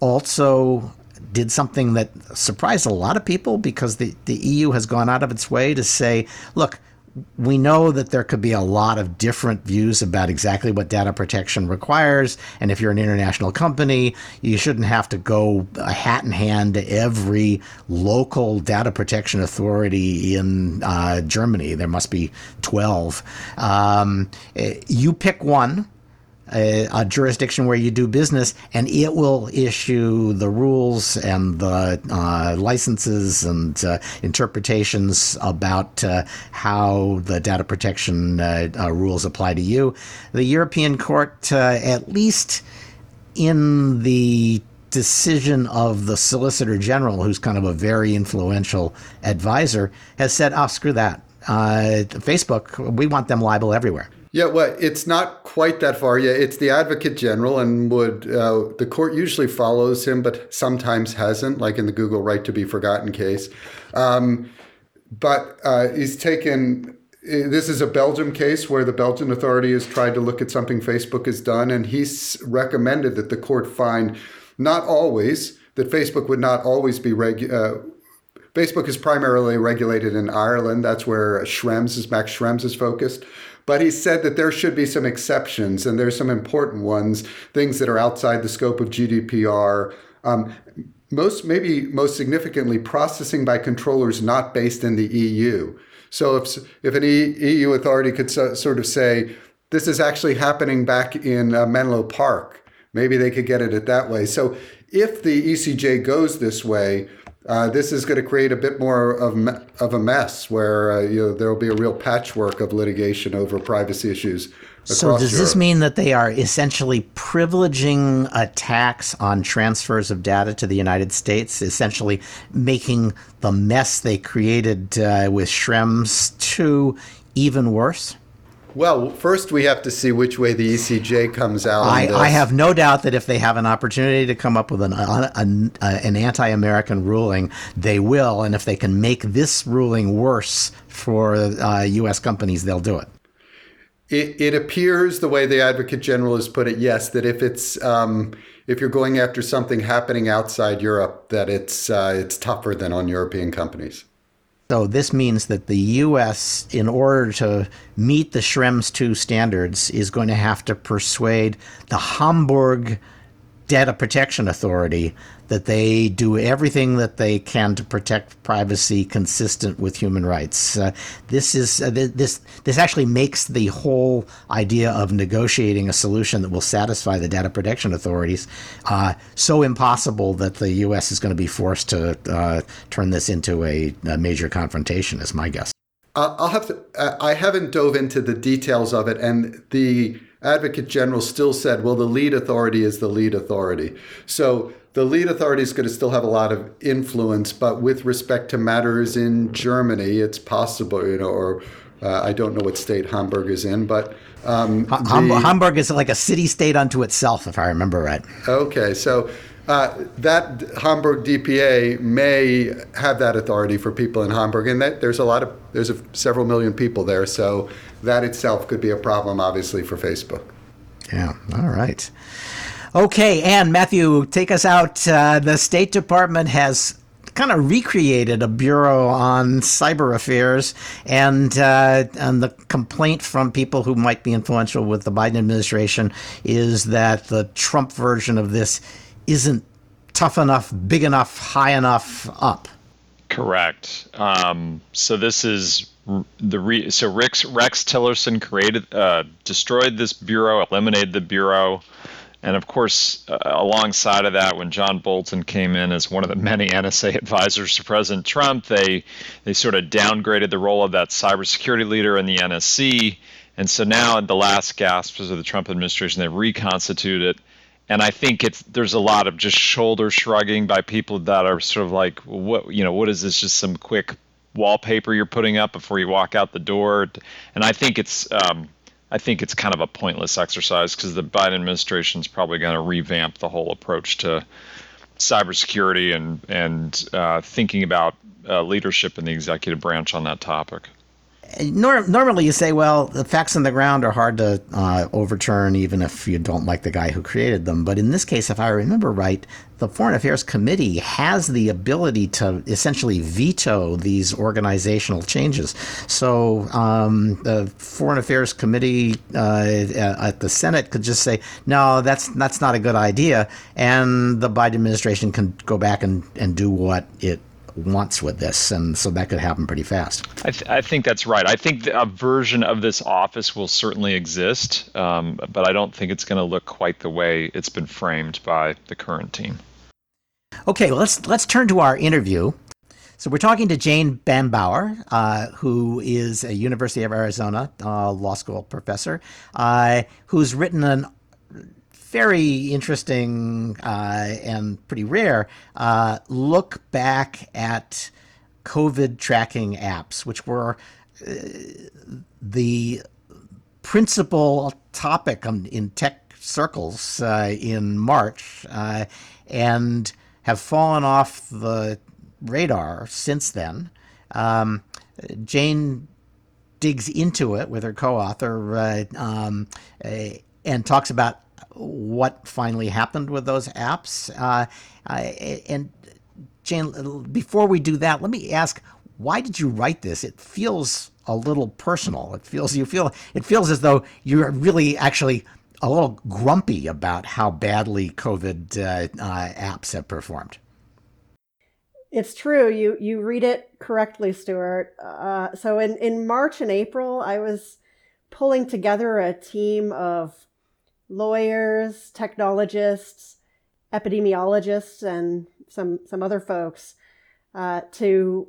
S1: also did something that surprised a lot of people because the, the EU has gone out of its way to say, look, we know that there could be a lot of different views about exactly what data protection requires. And if you're an international company, you shouldn't have to go hat in hand to every local data protection authority in uh, Germany. There must be 12. Um, eh, you pick one a, a, jurisdiction where you do business, and it will issue the rules and the uh, licenses and uh, interpretations about uh, how the data protection uh, uh, rules apply to you. The European Court, uh, at least in the decision of the Solicitor General, who's kind of a very influential advisor, has said, "Oh, screw that." Facebook, we want them liable everywhere.
S5: Yeah, well, it's not quite that far yet. It's the Advocate General, and would uh, the court usually follows him, but sometimes hasn't, like in the Google right to be forgotten case. Um, but uh, he's taken. This is a Belgium case where the Belgian authority has tried to look at something Facebook has done, and he's recommended that the court find not always that Facebook would not always be reg. Uh, Facebook is primarily regulated in Ireland. That's where Schrems is Max Schrems is focused. But he said that there should be some exceptions, and there's some important ones, things that are outside the scope of GDPR. Um, most, maybe most significantly, processing by controllers not based in the EU. So if if an EU authority could so, sort of say this is actually happening back in uh, Menlo Park, maybe they could get at it that way. So if the ECJ goes this way, uh, this is going to create a bit more of, of a mess where uh, you know, there will be a real patchwork of litigation over privacy issues.
S1: So, does
S5: Europe.
S1: this mean that they are essentially privileging a tax on transfers of data to the United States, essentially making the mess they created uh, with Schrems 2 even worse?
S5: Well, first we have to see which way the ECJ comes out.
S1: I, I, have no doubt that if they have an opportunity to come up with an, an, an anti American ruling, they will. And if they can make this ruling worse for uh, U.S. companies, they'll do it.
S5: It, it, appears the way the Advocate General has put it, yes, that if it's um, if you're going after something happening outside Europe, that it's uh, it's tougher than on European companies.
S1: So this means that the U.S., in order to meet the Schrems II standards, is going to have to persuade the Hamburg Data Protection Authority that they do everything that they can to protect privacy consistent with human rights. Uh, this is uh, this this actually makes the whole idea of negotiating a solution that will satisfy the data protection authorities uh, so impossible that the U.S. is going to be forced to uh, turn this into a, a, major confrontation. Is my guess.
S5: I'll have to. I haven't dove into the details of it, and the Advocate General still said, "Well, the lead authority is the lead authority." So the lead authority is going to still have a lot of influence, but with respect to matters in Germany, it's possible, you know, or uh, I don't know what state Hamburg is in, but um,
S1: the, Hamburg is like a city state unto itself, if I remember right.
S5: Okay, so uh, that Hamburg DPA may have that authority for people in Hamburg, and that there's a lot of there's a, several million people there, so that itself could be a problem, obviously, for Facebook.
S1: Yeah. All right. Okay, and Matthew, take us out. Uh, the State Department has kind of recreated a bureau on cyber affairs, and uh, and the complaint from people who might be influential with the Biden administration is that the Trump version of this isn't tough enough, big enough, high enough up.
S3: Correct. Um, so this is the re- so Rex Rex Tillerson created, uh, destroyed this bureau, eliminated the bureau. And of course, uh, alongside of that, when John Bolton came in as one of the many NSA advisors to President Trump, they they sort of downgraded the role of that cybersecurity leader in the NSC. And so now, at the last gasps of the Trump administration, they reconstituted it. And I think it's there's a lot of just shoulder shrugging by people that are sort of like, what you know, what is this? Just some quick wallpaper you're putting up before you walk out the door. And I think it's um, I think it's kind of a pointless exercise because the Biden administration is probably going to revamp the whole approach to cybersecurity and and uh, thinking about uh, leadership in the executive branch on that topic.
S1: Normally, you say, well, the facts on the ground are hard to uh, overturn, even if you don't like the guy who created them. But in this case, if I remember right, the Foreign Affairs Committee has the ability to essentially veto these organizational changes. So um, the Foreign Affairs Committee uh, at the Senate could just say, no, that's that's not a good idea, and the Biden administration can go back and, and do what it wants with this, and so that could happen pretty fast.
S3: I, th- I think that's right. I think a version of this office will certainly exist, um, but I don't think it's going to look quite the way it's been framed by the current team.
S1: Okay, let's let's turn to our interview. So we're talking to Jane Bambauer, uh, who is a University of Arizona uh, law school professor, uh, who's written an very interesting uh, and pretty rare uh, look back at COVID tracking apps, which were uh, the principal topic in tech circles in March, and have fallen off the radar since then. Um, Jane digs into it with her co-author uh, um, uh, and talks about what finally happened with those apps. Uh, and Jane, before we do that, let me ask, why did you write this? It feels a little personal. It feels you feel it feels as though you're really actually a little grumpy about how badly COVID uh, uh, apps have performed.
S2: It's true. You you read it correctly, Stewart. Uh, so in in March and April, I was pulling together a team of lawyers, technologists, epidemiologists and some some other folks uh, to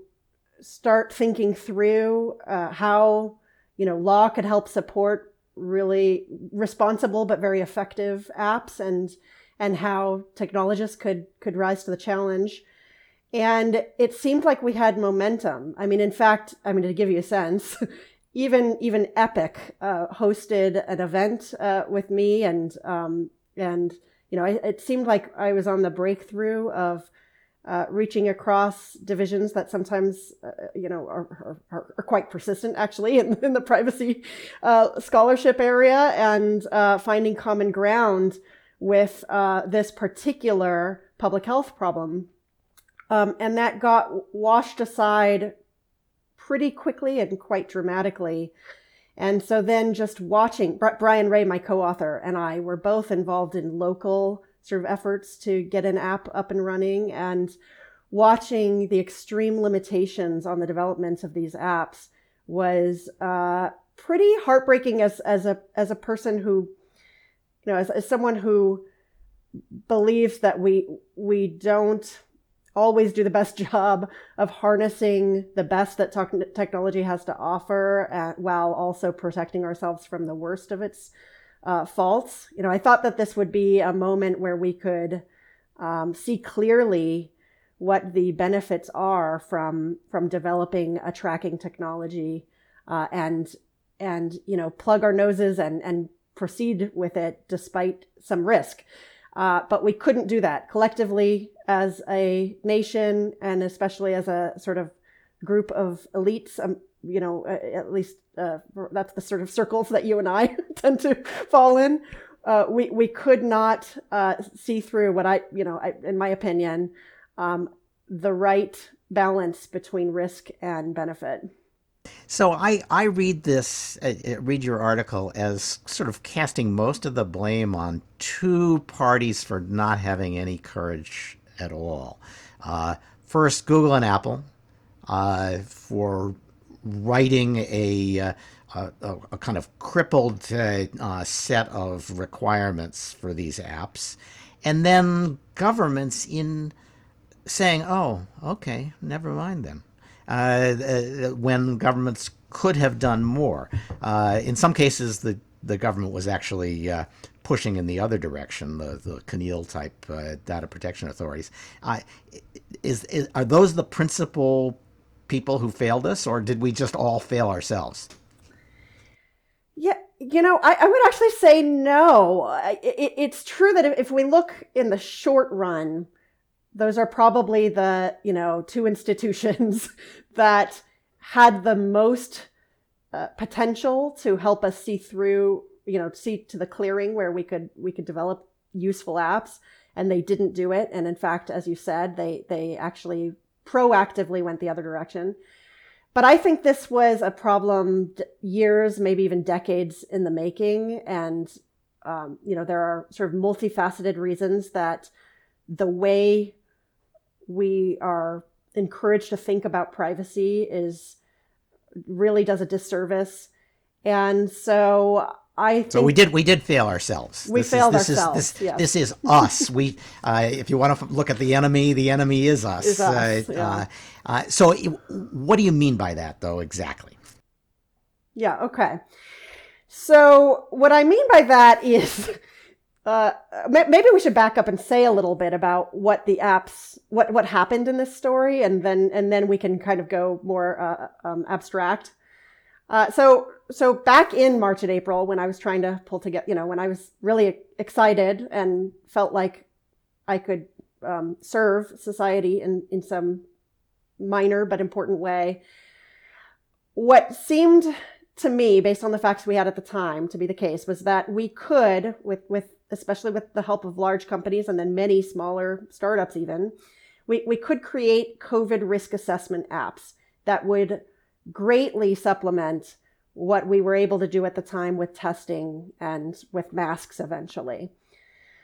S2: start thinking through uh, how you know law could help support really responsible but very effective apps and and how technologists could could rise to the challenge. And it seemed like we had momentum. I mean in fact i mean to give you a sense [LAUGHS] even even EPIC uh, hosted an event uh, with me and um, and you know it, it seemed like i was on the breakthrough of uh, reaching across divisions that sometimes, uh, you know, are, are, are, quite persistent actually in, in the privacy uh, scholarship area and uh, finding common ground with this particular public health problem. Um, and that got washed aside pretty quickly and quite dramatically. And so then just watching Brian Ray, my co-author, and I were both involved in local sort of efforts to get an app up and running and watching the extreme limitations on the development of these apps was uh, pretty heartbreaking as as a as a person who you know as, as someone who believes that we we don't always do the best [LAUGHS] job of harnessing the best that te- technology has to offer uh, while also protecting ourselves from the worst of its uh, faults. You know, I thought that this would be a moment where we could um, see clearly what the benefits are from from developing a tracking technology uh, and and you know plug our noses and and proceed with it despite some risk. Uh, but we couldn't do that collectively as a nation and especially as a sort of group of elites. Um, you know, at least uh, that's the sort of circles that you and I [LAUGHS] tend to fall in. Uh, we we could not uh, see through what I, you know, I, in my opinion, um, the right balance between risk and benefit.
S1: So I, I read this, uh, uh, read your article as sort of casting most of the blame on two parties for not having any courage at all. Uh, first, Google and Apple uh, for writing a, uh, a, a, kind of crippled set of requirements for these apps, and then governments in saying, "Oh, okay, never mind then." Uh, uh, when governments could have done more. Uh, in some cases, the the government was actually uh, pushing in the other direction, the, the CNIL type uh, data protection authorities. Is, is, are those the principal people who failed us, or did we just all fail ourselves?
S2: Yeah, you know, I, I would actually say no. It, it's true that if we look in the short run, those are probably the you know two institutions [LAUGHS] that had the most uh, potential to help us see through you know see to the clearing where we could we could develop useful apps and they didn't do it. And in fact as you said they they actually proactively went the other direction. But i think this was a problem years maybe even decades in the making. And um, you know there are sort of multifaceted reasons that the way we are encouraged to think about privacy is really does a disservice. And so I
S1: so we did we did fail ourselves.
S2: We
S1: this
S2: failed
S1: is, this
S2: ourselves.
S1: Is, this,
S2: yes.
S1: this is us. we [LAUGHS] uh, if you want to look at the enemy, the enemy is us.
S2: Is us
S1: uh,
S2: yeah.
S1: uh, uh so what do you mean by that, though, exactly?
S2: Yeah. Okay. So what I mean by that is [LAUGHS] uh, maybe we should back up and say a little bit about what the apps, what what happened in this story, and then and then we can kind of go more uh, um, abstract. Uh, so so back in March and April, when I was trying to pull together, you know, when I was really excited and felt like I could um, serve society in in some minor but important way, what seemed to me, based on the facts we had at the time, to be the case was that we could, with with especially with the help of large companies and then many smaller startups even, we, we could create COVID risk assessment apps that would greatly supplement what we were able to do at the time with testing and with masks eventually.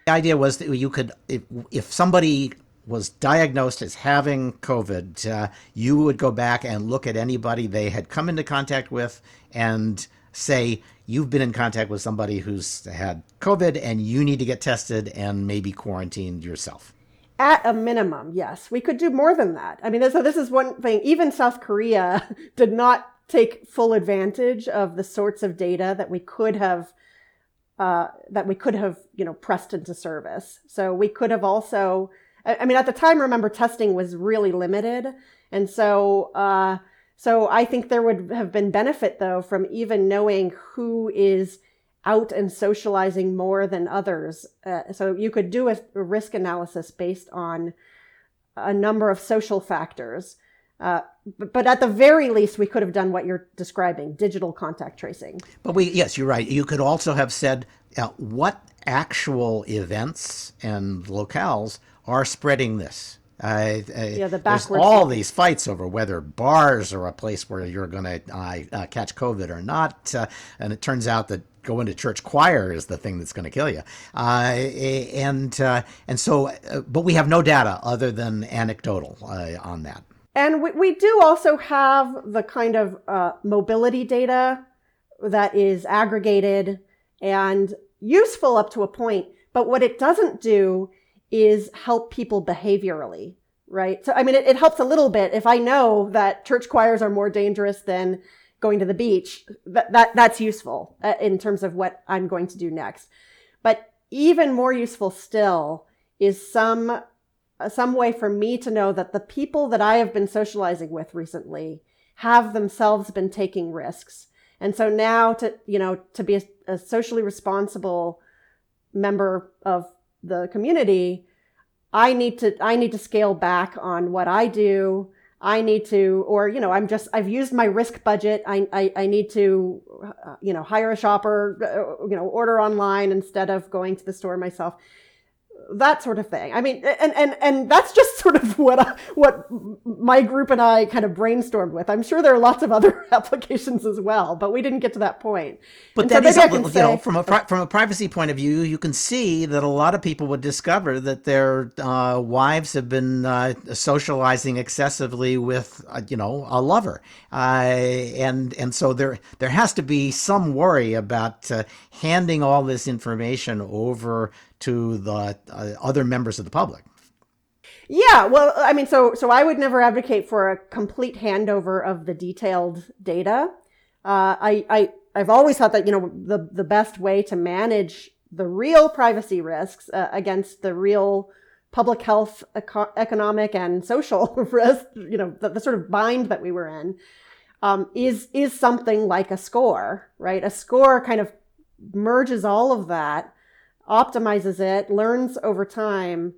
S1: The idea was that you could, if, if somebody was diagnosed as having COVID, uh, you would go back and look at anybody they had come into contact with and say, you've been in contact with somebody who's had COVID and you need to get tested and maybe quarantined yourself.
S2: At a minimum, yes. We could do more than that. I mean, so this is one thing. Even South Korea [LAUGHS] did not take full advantage of the sorts of data that we could have uh, that we could have you know pressed into service. So we could have also. I mean, at the time, remember testing was really limited, and so uh, so I think there would have been benefit though from even knowing who is out and socializing more than others. Uh, so you could do a, risk analysis based on a number of social factors. Uh, but, but, at the very least, we could have done what you're describing digital contact tracing.
S1: But we, yes, you're right. You could also have said uh, what actual events and locales are spreading this. Uh, yeah, the there's all these fights over whether bars are a place where you're going to uh, catch COVID or not, uh, and it turns out that going to church choir is the thing that's going to kill you. Uh, and uh, and so, uh, but we have no data other than anecdotal on that.
S2: And we, we do also have the kind of mobility data that is aggregated and useful up to a point. But what it doesn't do is help people behaviorally, right? So, I mean, it, it, helps a little bit if I know that church choirs are more dangerous than going to the beach. That, that that's useful uh, in terms of what I'm going to do next. But even more useful still is some uh, some way for me to know that the people that I have been socializing with recently have themselves been taking risks. And so now to, you know, to be a, a socially responsible member of the community, I need to I need to scale back on what I do. I need to, or you know, I'm just I've used my risk budget. I I, I need to, uh, you know, hire a shopper, uh, you know, order online instead of going to the store myself that sort of thing. I mean, and and and that's just sort of what I, what my group and I kind of brainstormed with. I'm sure there are lots of other [LAUGHS] applications as well, but we didn't get to that point.
S1: But and that so is, a, you say, know, from a pri- from a privacy point of view, you can see that a lot of people would discover that their uh, wives have been uh, socializing excessively with, uh, you know, a lover, uh, and and so there there has to be some worry about uh, handing all this information over to the uh, other members of the public.
S2: Yeah, well, I mean, so so I would never advocate for a complete handover of the detailed data. Uh, I I I've always thought that you know the the best way to manage the real privacy risks uh, against the real public health, eco- economic, and social [LAUGHS] risk, you know, the, the, sort of bind that we were in, um, is is something like a score, right? A score kind of merges all of that optimizes it, learns over time,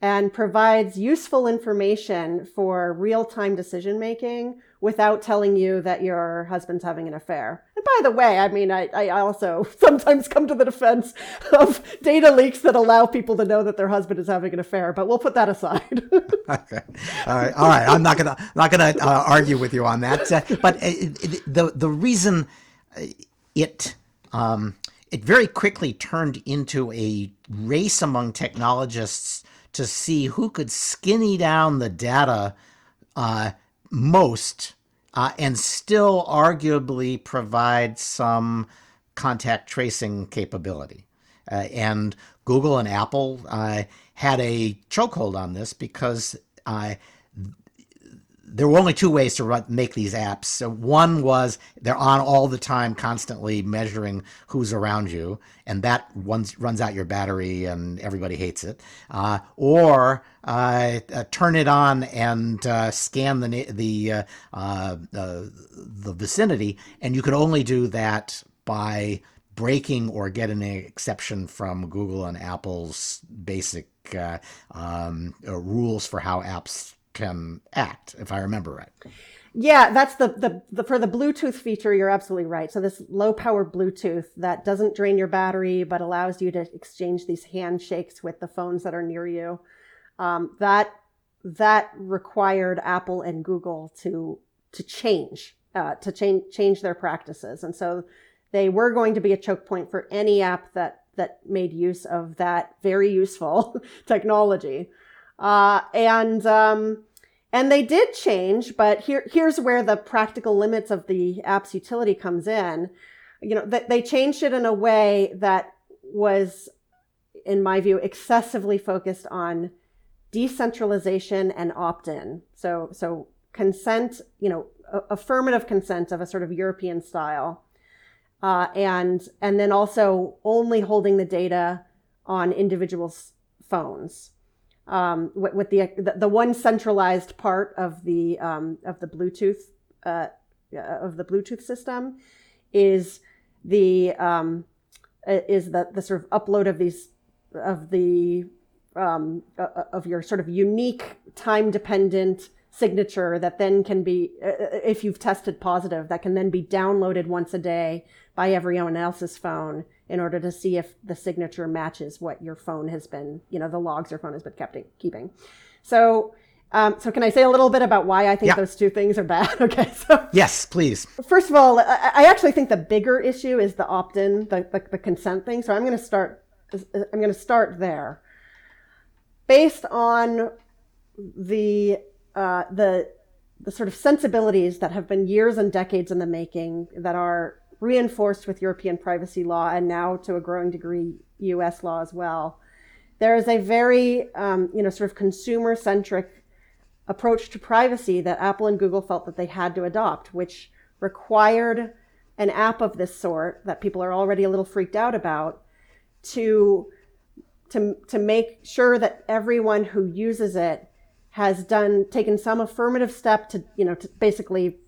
S2: and provides useful information for real time decision making without telling you that your husband's having an affair. And by the way, I mean, I, I also [LAUGHS] sometimes come to the defense of data leaks that allow people to know that their husband is having an affair, but we'll put that aside. [LAUGHS]
S1: okay. All right. All right. I'm not going to, not going to uh, argue with you on that. Uh, but uh, the, the reason it, um, it very quickly turned into a race among technologists to see who could skinny down the data uh, most uh, and still arguably provide some contact tracing capability. Uh, and Google and Apple uh, had a chokehold on this because uh, there were only two ways to run, make these apps. So one was they're on all the time, constantly measuring who's around you, and that runs runs out your battery, and everybody hates it. Uh, or uh, uh, turn it on and uh, scan the the uh, uh, the vicinity, and you could only do that by breaking or getting an exception from Google and Apple's basic um, rules for how apps can act, if I remember right.
S2: Yeah, that's the, the, the for the Bluetooth feature. You're absolutely right. So this low power Bluetooth that doesn't drain your battery, but allows you to exchange these handshakes with the phones that are near you. Um, that that required Apple and Google to to change uh, to change change their practices, and so they were going to be a choke point for any app that that made use of that very useful [LAUGHS] technology. Uh, and um, and they did change, but here here's where the practical limits of the app's utility comes in. you know, that they changed it in a way that was, in my view, excessively focused on decentralization and opt-in. So, so consent, you know, affirmative consent of a sort of European style, uh, and and then also only holding the data on individuals' phones. Um, with, with the, the, the one centralized part of the um, of the Bluetooth uh, of the Bluetooth system is the um, is the the sort of upload of these of the um, uh, of your sort of unique time dependent signature that then can be uh, if you've tested positive that can then be downloaded once a day by everyone else's phone in order to see if the signature matches what your phone has been you know the logs your phone has been kept keeping so um, so can I say a little bit about why I think
S1: Yeah.
S2: those two things are bad? [LAUGHS] okay, so
S1: Yes, please.
S2: first of all, I I actually think the bigger issue is the opt-in, the, the, the consent thing. So I'm going to start. I'm going to start there, based on the uh, the the sort of sensibilities that have been years and decades in the making that are reinforced with European privacy law and now to a growing degree U.S. law as well. There is a very um, you know sort of consumer centric approach to privacy that Apple and Google felt that they had to adopt, which required an app of this sort that people are already a little freaked out about to to to make sure that everyone who uses it has done taken some affirmative step to you know to basically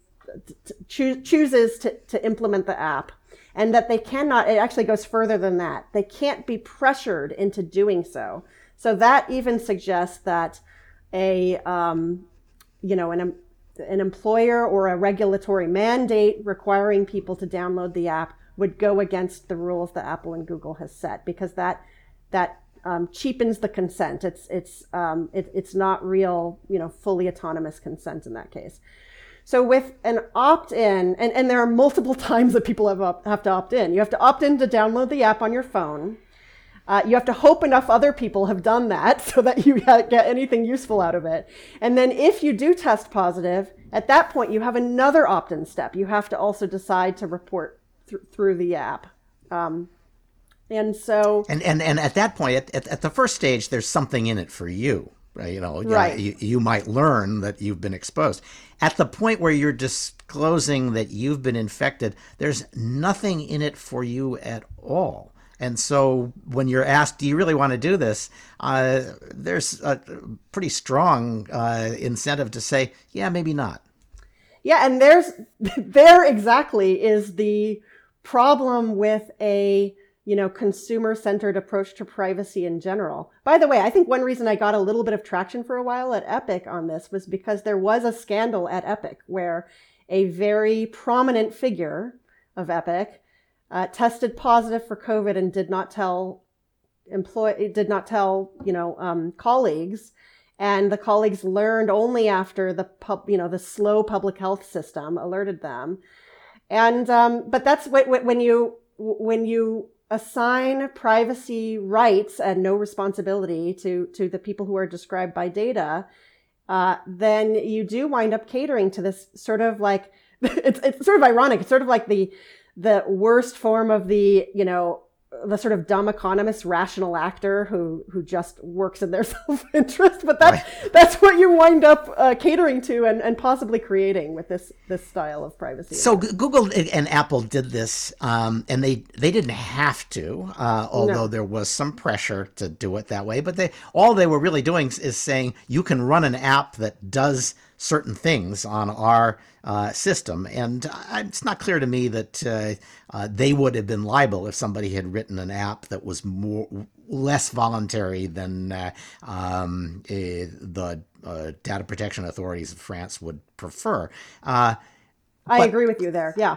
S2: choo- chooses to, to implement the app and that they cannot it actually goes further than that they can't be pressured into doing so so that even suggests that a um, you know an, an employer or a regulatory mandate requiring people to download the app would go against the rules that Apple and Google has set because that that um, cheapens the consent. It's it's um, it, it's not real you know fully autonomous consent in that case. So with an opt-in, and, and there are multiple [LAUGHS] times that people have, have to opt in. You have to opt in to download the app on your phone. Uh, you have to hope enough other people have done that [LAUGHS] so that you get anything useful out of it. And then if you do test positive, at that point you have another opt-in step. You have to also decide to report th- through the app. Um, and so,
S1: And and and at that point, at, at, at the first stage, there's something in it for you. You know,
S2: Right.
S1: You, you might learn that you've been exposed. At the point where you're disclosing that you've been infected, there's nothing in it for you at all. And so, when you're asked, "Do you really want to do this?" Uh, there's a pretty strong uh, incentive to say, "Yeah, maybe not."
S2: Yeah, and there's [LAUGHS] there exactly is the problem with a you know consumer centered approach to privacy in general. By the way, I think one reason I got a little bit of traction for a while at Epic on this was because there was a scandal at Epic where a very prominent figure of Epic uh, tested positive for COVID and did not tell employ did not tell you know um, colleagues and the colleagues learned only after the pub, you know, the slow public health system alerted them. And um, but that's when you when you assign privacy rights and no responsibility to to the people who are described by data, uh, then you do wind up catering to this sort of like [LAUGHS] it's it's sort of ironic. It's sort of like the the worst form of the you know the sort of dumb economist rational actor who who just works in their [LAUGHS] self-interest but that's that's what you wind up uh, catering to and, and possibly creating with this this style of privacy
S1: So Google and Apple did this, um, and they they didn't have to, uh, although
S2: No.
S1: there was some pressure to do it that way. But they all they were really doing is saying you can run an app that does certain things on our uh, system, and uh, it's not clear to me that uh, uh, they would have been liable if somebody had written an app that was more less voluntary than uh, um, eh, the uh, data protection authorities of France would prefer. Uh,
S2: i agree with you there. Yeah.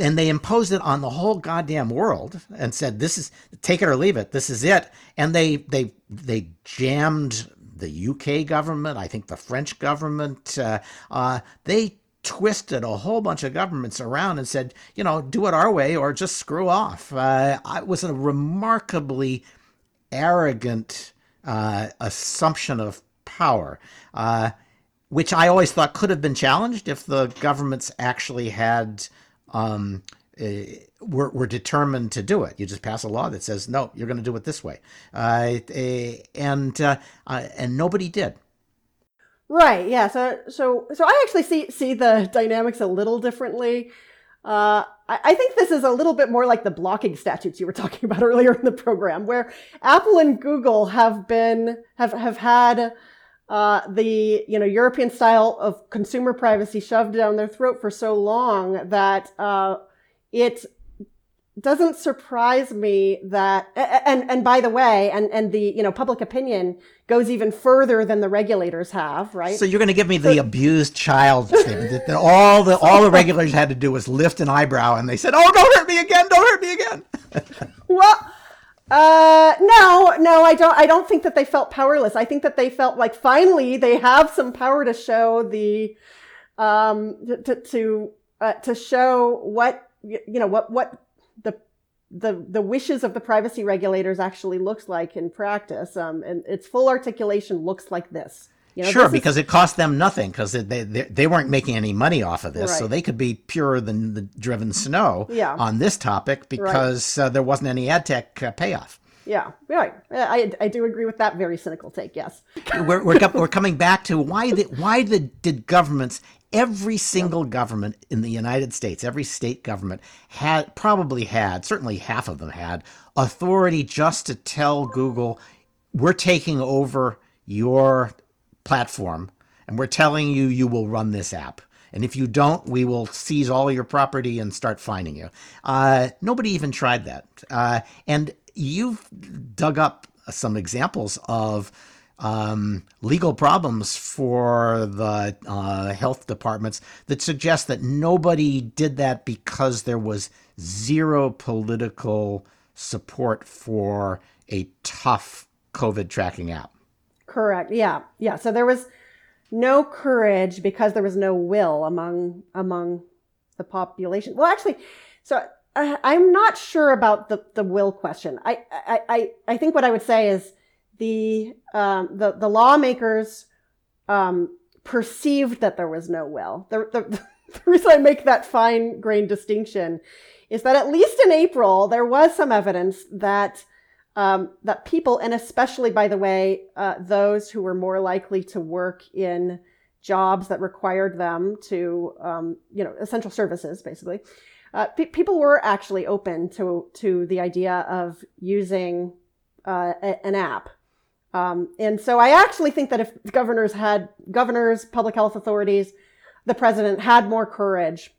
S1: And they imposed it on the whole goddamn world and said this is take it or leave it. This is it. And they they they jammed the UK government I think the French government uh, uh, they twisted a whole bunch of governments around and said you know do it our way or just screw off. Uh, it was a remarkably arrogant uh, assumption of power uh, which I always thought could have been challenged if the governments actually had um, uh, were, were determined to do it. You just pass a law that says no, you're going to do it this way, uh, and uh, uh, and nobody did.
S2: Right. Yeah. So so so I actually see see the dynamics a little differently. Uh, I, I think this is a little bit more like the blocking statutes you were [LAUGHS] talking about earlier in the program, where Apple and Google have been have have had uh, the you know European style of consumer privacy shoved down their throat for so long that uh, it doesn't surprise me that and and by the way and and the you know public opinion goes even further than the regulators have right?
S1: So you're going to give me the abused child statement that, all the all the regulators had to do was lift an eyebrow and they said oh don't hurt me again don't hurt me again. [LAUGHS]
S2: Well uh no no i don't i don't think that they felt powerless. I think that they felt like finally they have some power to show the um to to uh, to show what you know what what the the the wishes of the privacy regulators actually looks like in practice. Um, and its full articulation looks like this.
S1: You know, sure, because is, it cost them nothing because they, they they weren't making any money off of this, right. so they could be purer than the driven snow
S2: yeah.
S1: on this topic because right. uh, there wasn't any ad tech uh, payoff.
S2: Yeah, right. I, I do agree with that very cynical take. Yes,
S1: we're, we're, we're coming back to why the, why the, did governments every single government in the United States, every state government had probably had, certainly half of them had authority just to tell Google, we're taking over your platform and we're telling you you will run this app. And if you don't, we will seize all your property and start fining you. Uh, nobody even tried that. Uh, and you've dug up some examples of um, legal problems for the uh, health departments that suggest that nobody did that because there was zero political support for a tough COVID tracking app.
S2: Correct. Yeah. Yeah. So there was no courage because there was no will among among the population. Well, actually, so uh, I'm not sure about the the will question. I I I, I think what I would say is the um, the the lawmakers um, perceived that there was no will. The, the, [LAUGHS] the reason I make that fine grained distinction is that at least in April there was some evidence that um, that people, and especially by the way, uh, those who were more likely to work in jobs that required them to, um, you know, essential services, basically. Uh, pe- people were actually open to to the idea of using uh, a, an app um, and so I actually think that if governors had governors, public health authorities, the president had more courage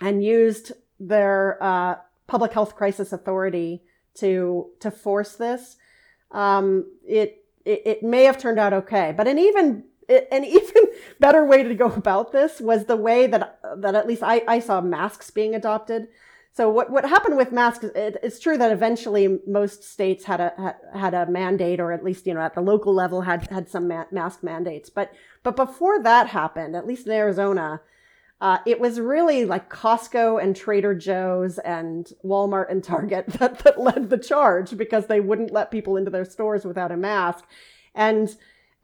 S2: and used their uh, public health crisis authority to to force this, um, it, it, it may have turned out okay. But an even [LAUGHS] an even better way to go about this was the way that that at least I, I saw masks being adopted. So what, what happened with masks? It, it's true that eventually most states had a had a mandate, or at least you know at the local level had had some ma- mask mandates. But but before that happened, at least in Arizona, uh, it was really like Costco and Trader Joe's and Walmart and Target [LAUGHS] that, that led the charge because they wouldn't let people into their stores without a mask, and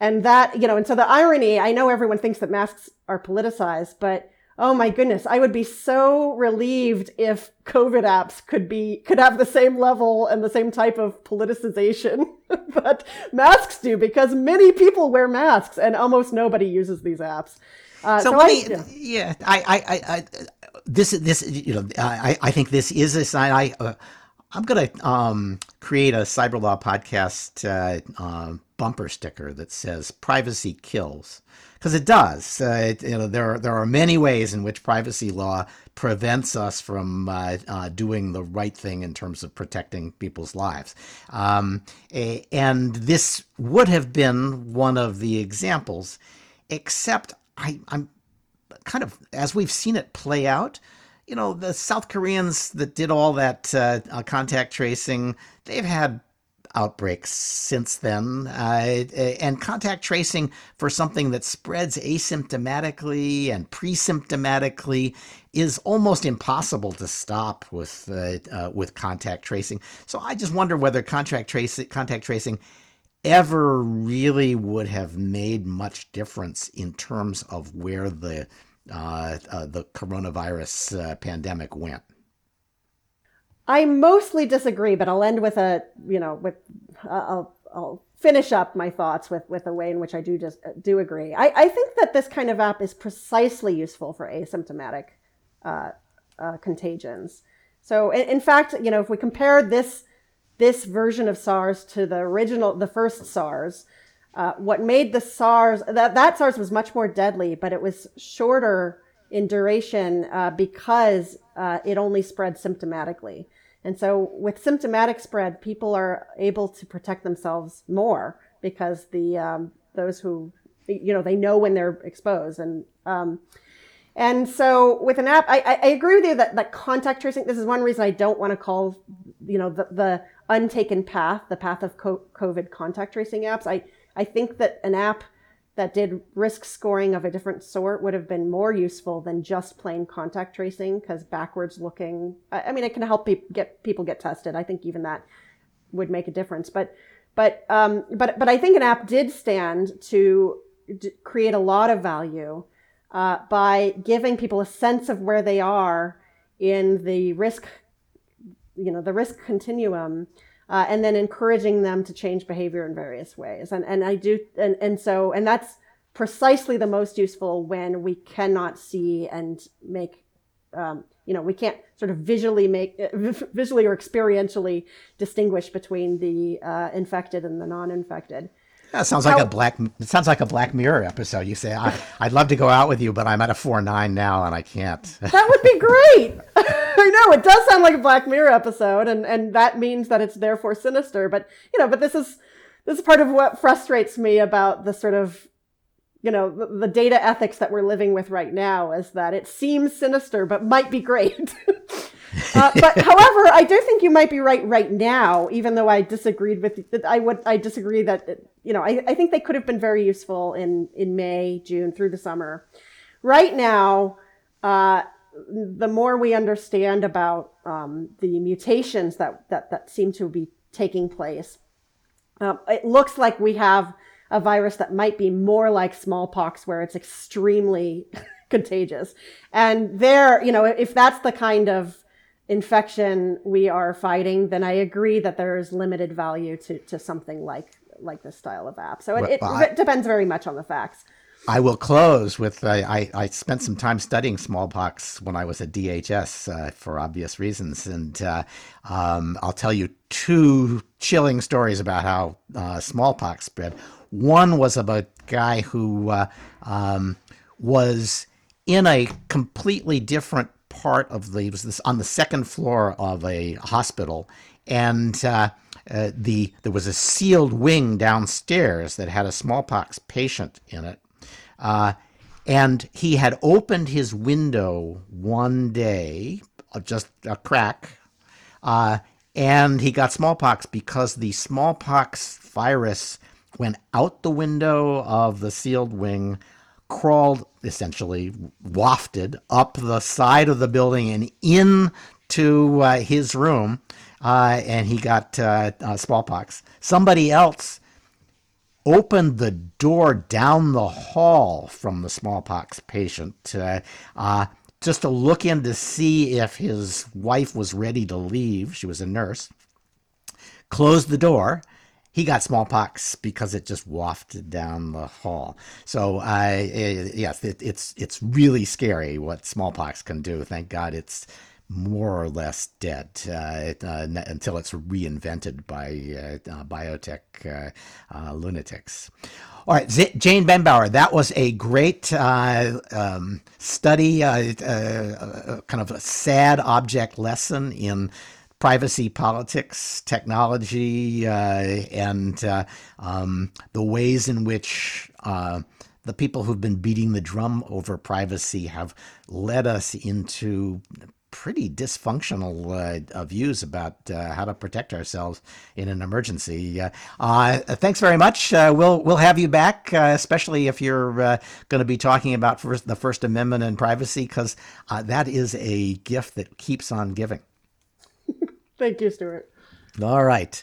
S2: and that you know and so the irony. I know everyone thinks that masks are politicized, but Oh my goodness, I would be so relieved if COVID apps could be could have the same level and the same type of politicization [LAUGHS] that masks do because many people wear masks and almost nobody uses these apps.
S1: Uh, so, so I, me, yeah. yeah, I, I, I, this, this, you know, I, I think this is a sign. I, uh, I'm going to um, create a cyber law podcast uh, uh, bumper sticker that says "Privacy kills." because it does. Uh, it, you know, there are, there are many ways in which privacy law prevents us from uh, uh, doing the right thing in terms of protecting people's lives. Um, a, and this would have been one of the examples, except I, I'm kind of as we've seen it play out. You know, the South Koreans that did all that uh, uh, contact tracing, they've had outbreaks since then. Uh, and contact tracing for something that spreads asymptomatically and pre-symptomatically is almost impossible to stop with uh, uh, with contact tracing. So I just wonder whether contact tracing contact tracing ever really would have made much difference in terms of where the uh, uh, the coronavirus uh, pandemic went.
S2: I mostly disagree, but I'll end with a, you know, with, uh, I'll, I'll finish up my thoughts with, with a way in which I do just do agree. I, I think that this kind of app is precisely useful for asymptomatic uh, uh, contagions. So in, in fact, you know, if we compare this, this version of SARS to the original, the first SARS, uh, what made the SARS, that, that SARS was much more deadly, but it was shorter in duration uh, because uh, it only spread symptomatically. And so with symptomatic spread, people are able to protect themselves more because the um, those who you know they know when they're exposed and um, and so with an app, I, I agree with you that, that contact tracing. This is one reason I don't want to call you know the, the untaken path the path of COVID contact tracing apps. I I think that an app that did risk scoring of a different sort would have been more useful than just plain contact tracing because backwards looking i mean it can help pe- get people get tested. I think even that would make a difference. But but um, but but i think an app did stand to d- create a lot of value uh, by giving people a sense of where they are in the risk you know the risk continuum uh, and then encouraging them to change behavior in various ways. And, and I do, and, and so, and that's precisely the most useful when we cannot see and make, um, you know, we can't sort of visually make, visually or experientially distinguish between the uh, infected and the non-infected.
S1: That sounds like How, a black. It sounds like a Black Mirror episode. You say, I, "I'd love to go out with you, but I'm at a four nine now, and I can't." [LAUGHS]
S2: That would be great. [LAUGHS] I know it does sound like a Black Mirror episode, and and that means that it's therefore sinister. But you know, but this is this is part of what frustrates me about the sort of you know the, the data ethics that we're living with right now is that it seems sinister but might be great. [LAUGHS] Uh, but [LAUGHS] however, I do think you might be right right now, even though I disagreed with I would I disagree that you know I, I think they could have been very useful in in May, June through the summer. Right now, uh, the more we understand about um, the mutations that, that that seem to be taking place, uh, it looks like we have a virus that might be more like smallpox, where it's extremely [LAUGHS] contagious. And there, you know, if that's the kind of infection we are fighting, then I agree that there is limited value to, to something like like this style of app. So it, it, depends very much on the facts.
S1: I will close with uh, I, I spent some time studying smallpox when I was at DHS uh, for obvious reasons. And uh, um, I'll tell you two chilling stories about how uh, smallpox spread. One was about a guy who uh, um, was in a completely different part of the was this on the second floor of a hospital, and uh, uh, the there was a sealed wing downstairs that had a smallpox patient in it, uh, and he had opened his window one day, uh, just a crack, uh, and he got smallpox because the smallpox virus went out the window of the sealed wing crawled essentially wafted up the side of the building and into uh, his room, uh, and he got uh, uh, smallpox. Somebody else opened the door down the hall from the smallpox patient uh, uh, just to look in to see if his wife was ready to leave. She was a nurse. Closed the door he got smallpox because it just wafted down the hall. So, uh, yes, it, it's it's really scary what smallpox can do. Thank God it's more or less dead uh, uh, until it's reinvented by uh, uh biotech uh, uh, lunatics. All right, Z- Jane Bambauer, that was a great um, study, kind of a sad object lesson in privacy politics, technology, uh, and uh, um, the ways in which uh, the people who've been beating the drum over privacy have led us into pretty dysfunctional uh, views about uh, how to protect ourselves in an emergency. Uh, uh thanks very much. Uh, we'll we'll have you back, uh, especially if you're going to be talking about first, the First Amendment and privacy, because that is a gift that keeps on giving.
S2: Thank you, Stewart.
S1: All right.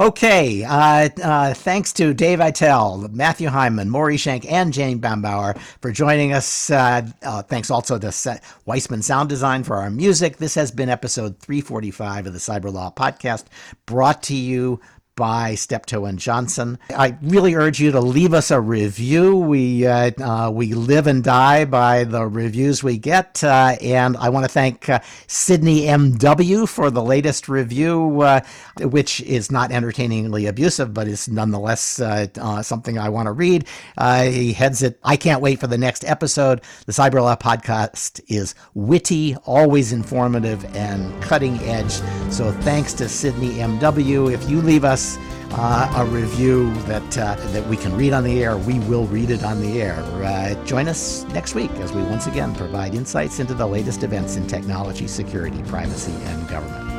S1: Okay. Uh, uh, thanks to Dave Aitel, Matthew Heiman, Maury Shenk, and Jane Bambauer for joining us. Uh, uh, thanks also to Weissman Sound Design for our music. This has been episode 345 of the Cyber Law Podcast, brought to you by Steptoe and Johnson. I really urge you to leave us a review. We uh, uh, we live and die by the reviews we get, uh, and I want to thank uh, Sydney M.W. for the latest review, uh, which is not entertainingly abusive, but is nonetheless uh, something I want to read. He heads it. I can't wait for the next episode. The Cyberlaw Podcast is witty, always informative, and cutting edge. So thanks to Sydney M.W. If you leave us uh, a review that uh, that we can read on the air, we will read it on the air. Uh, join us next week as we once again provide insights into the latest events in technology, security, privacy, and government.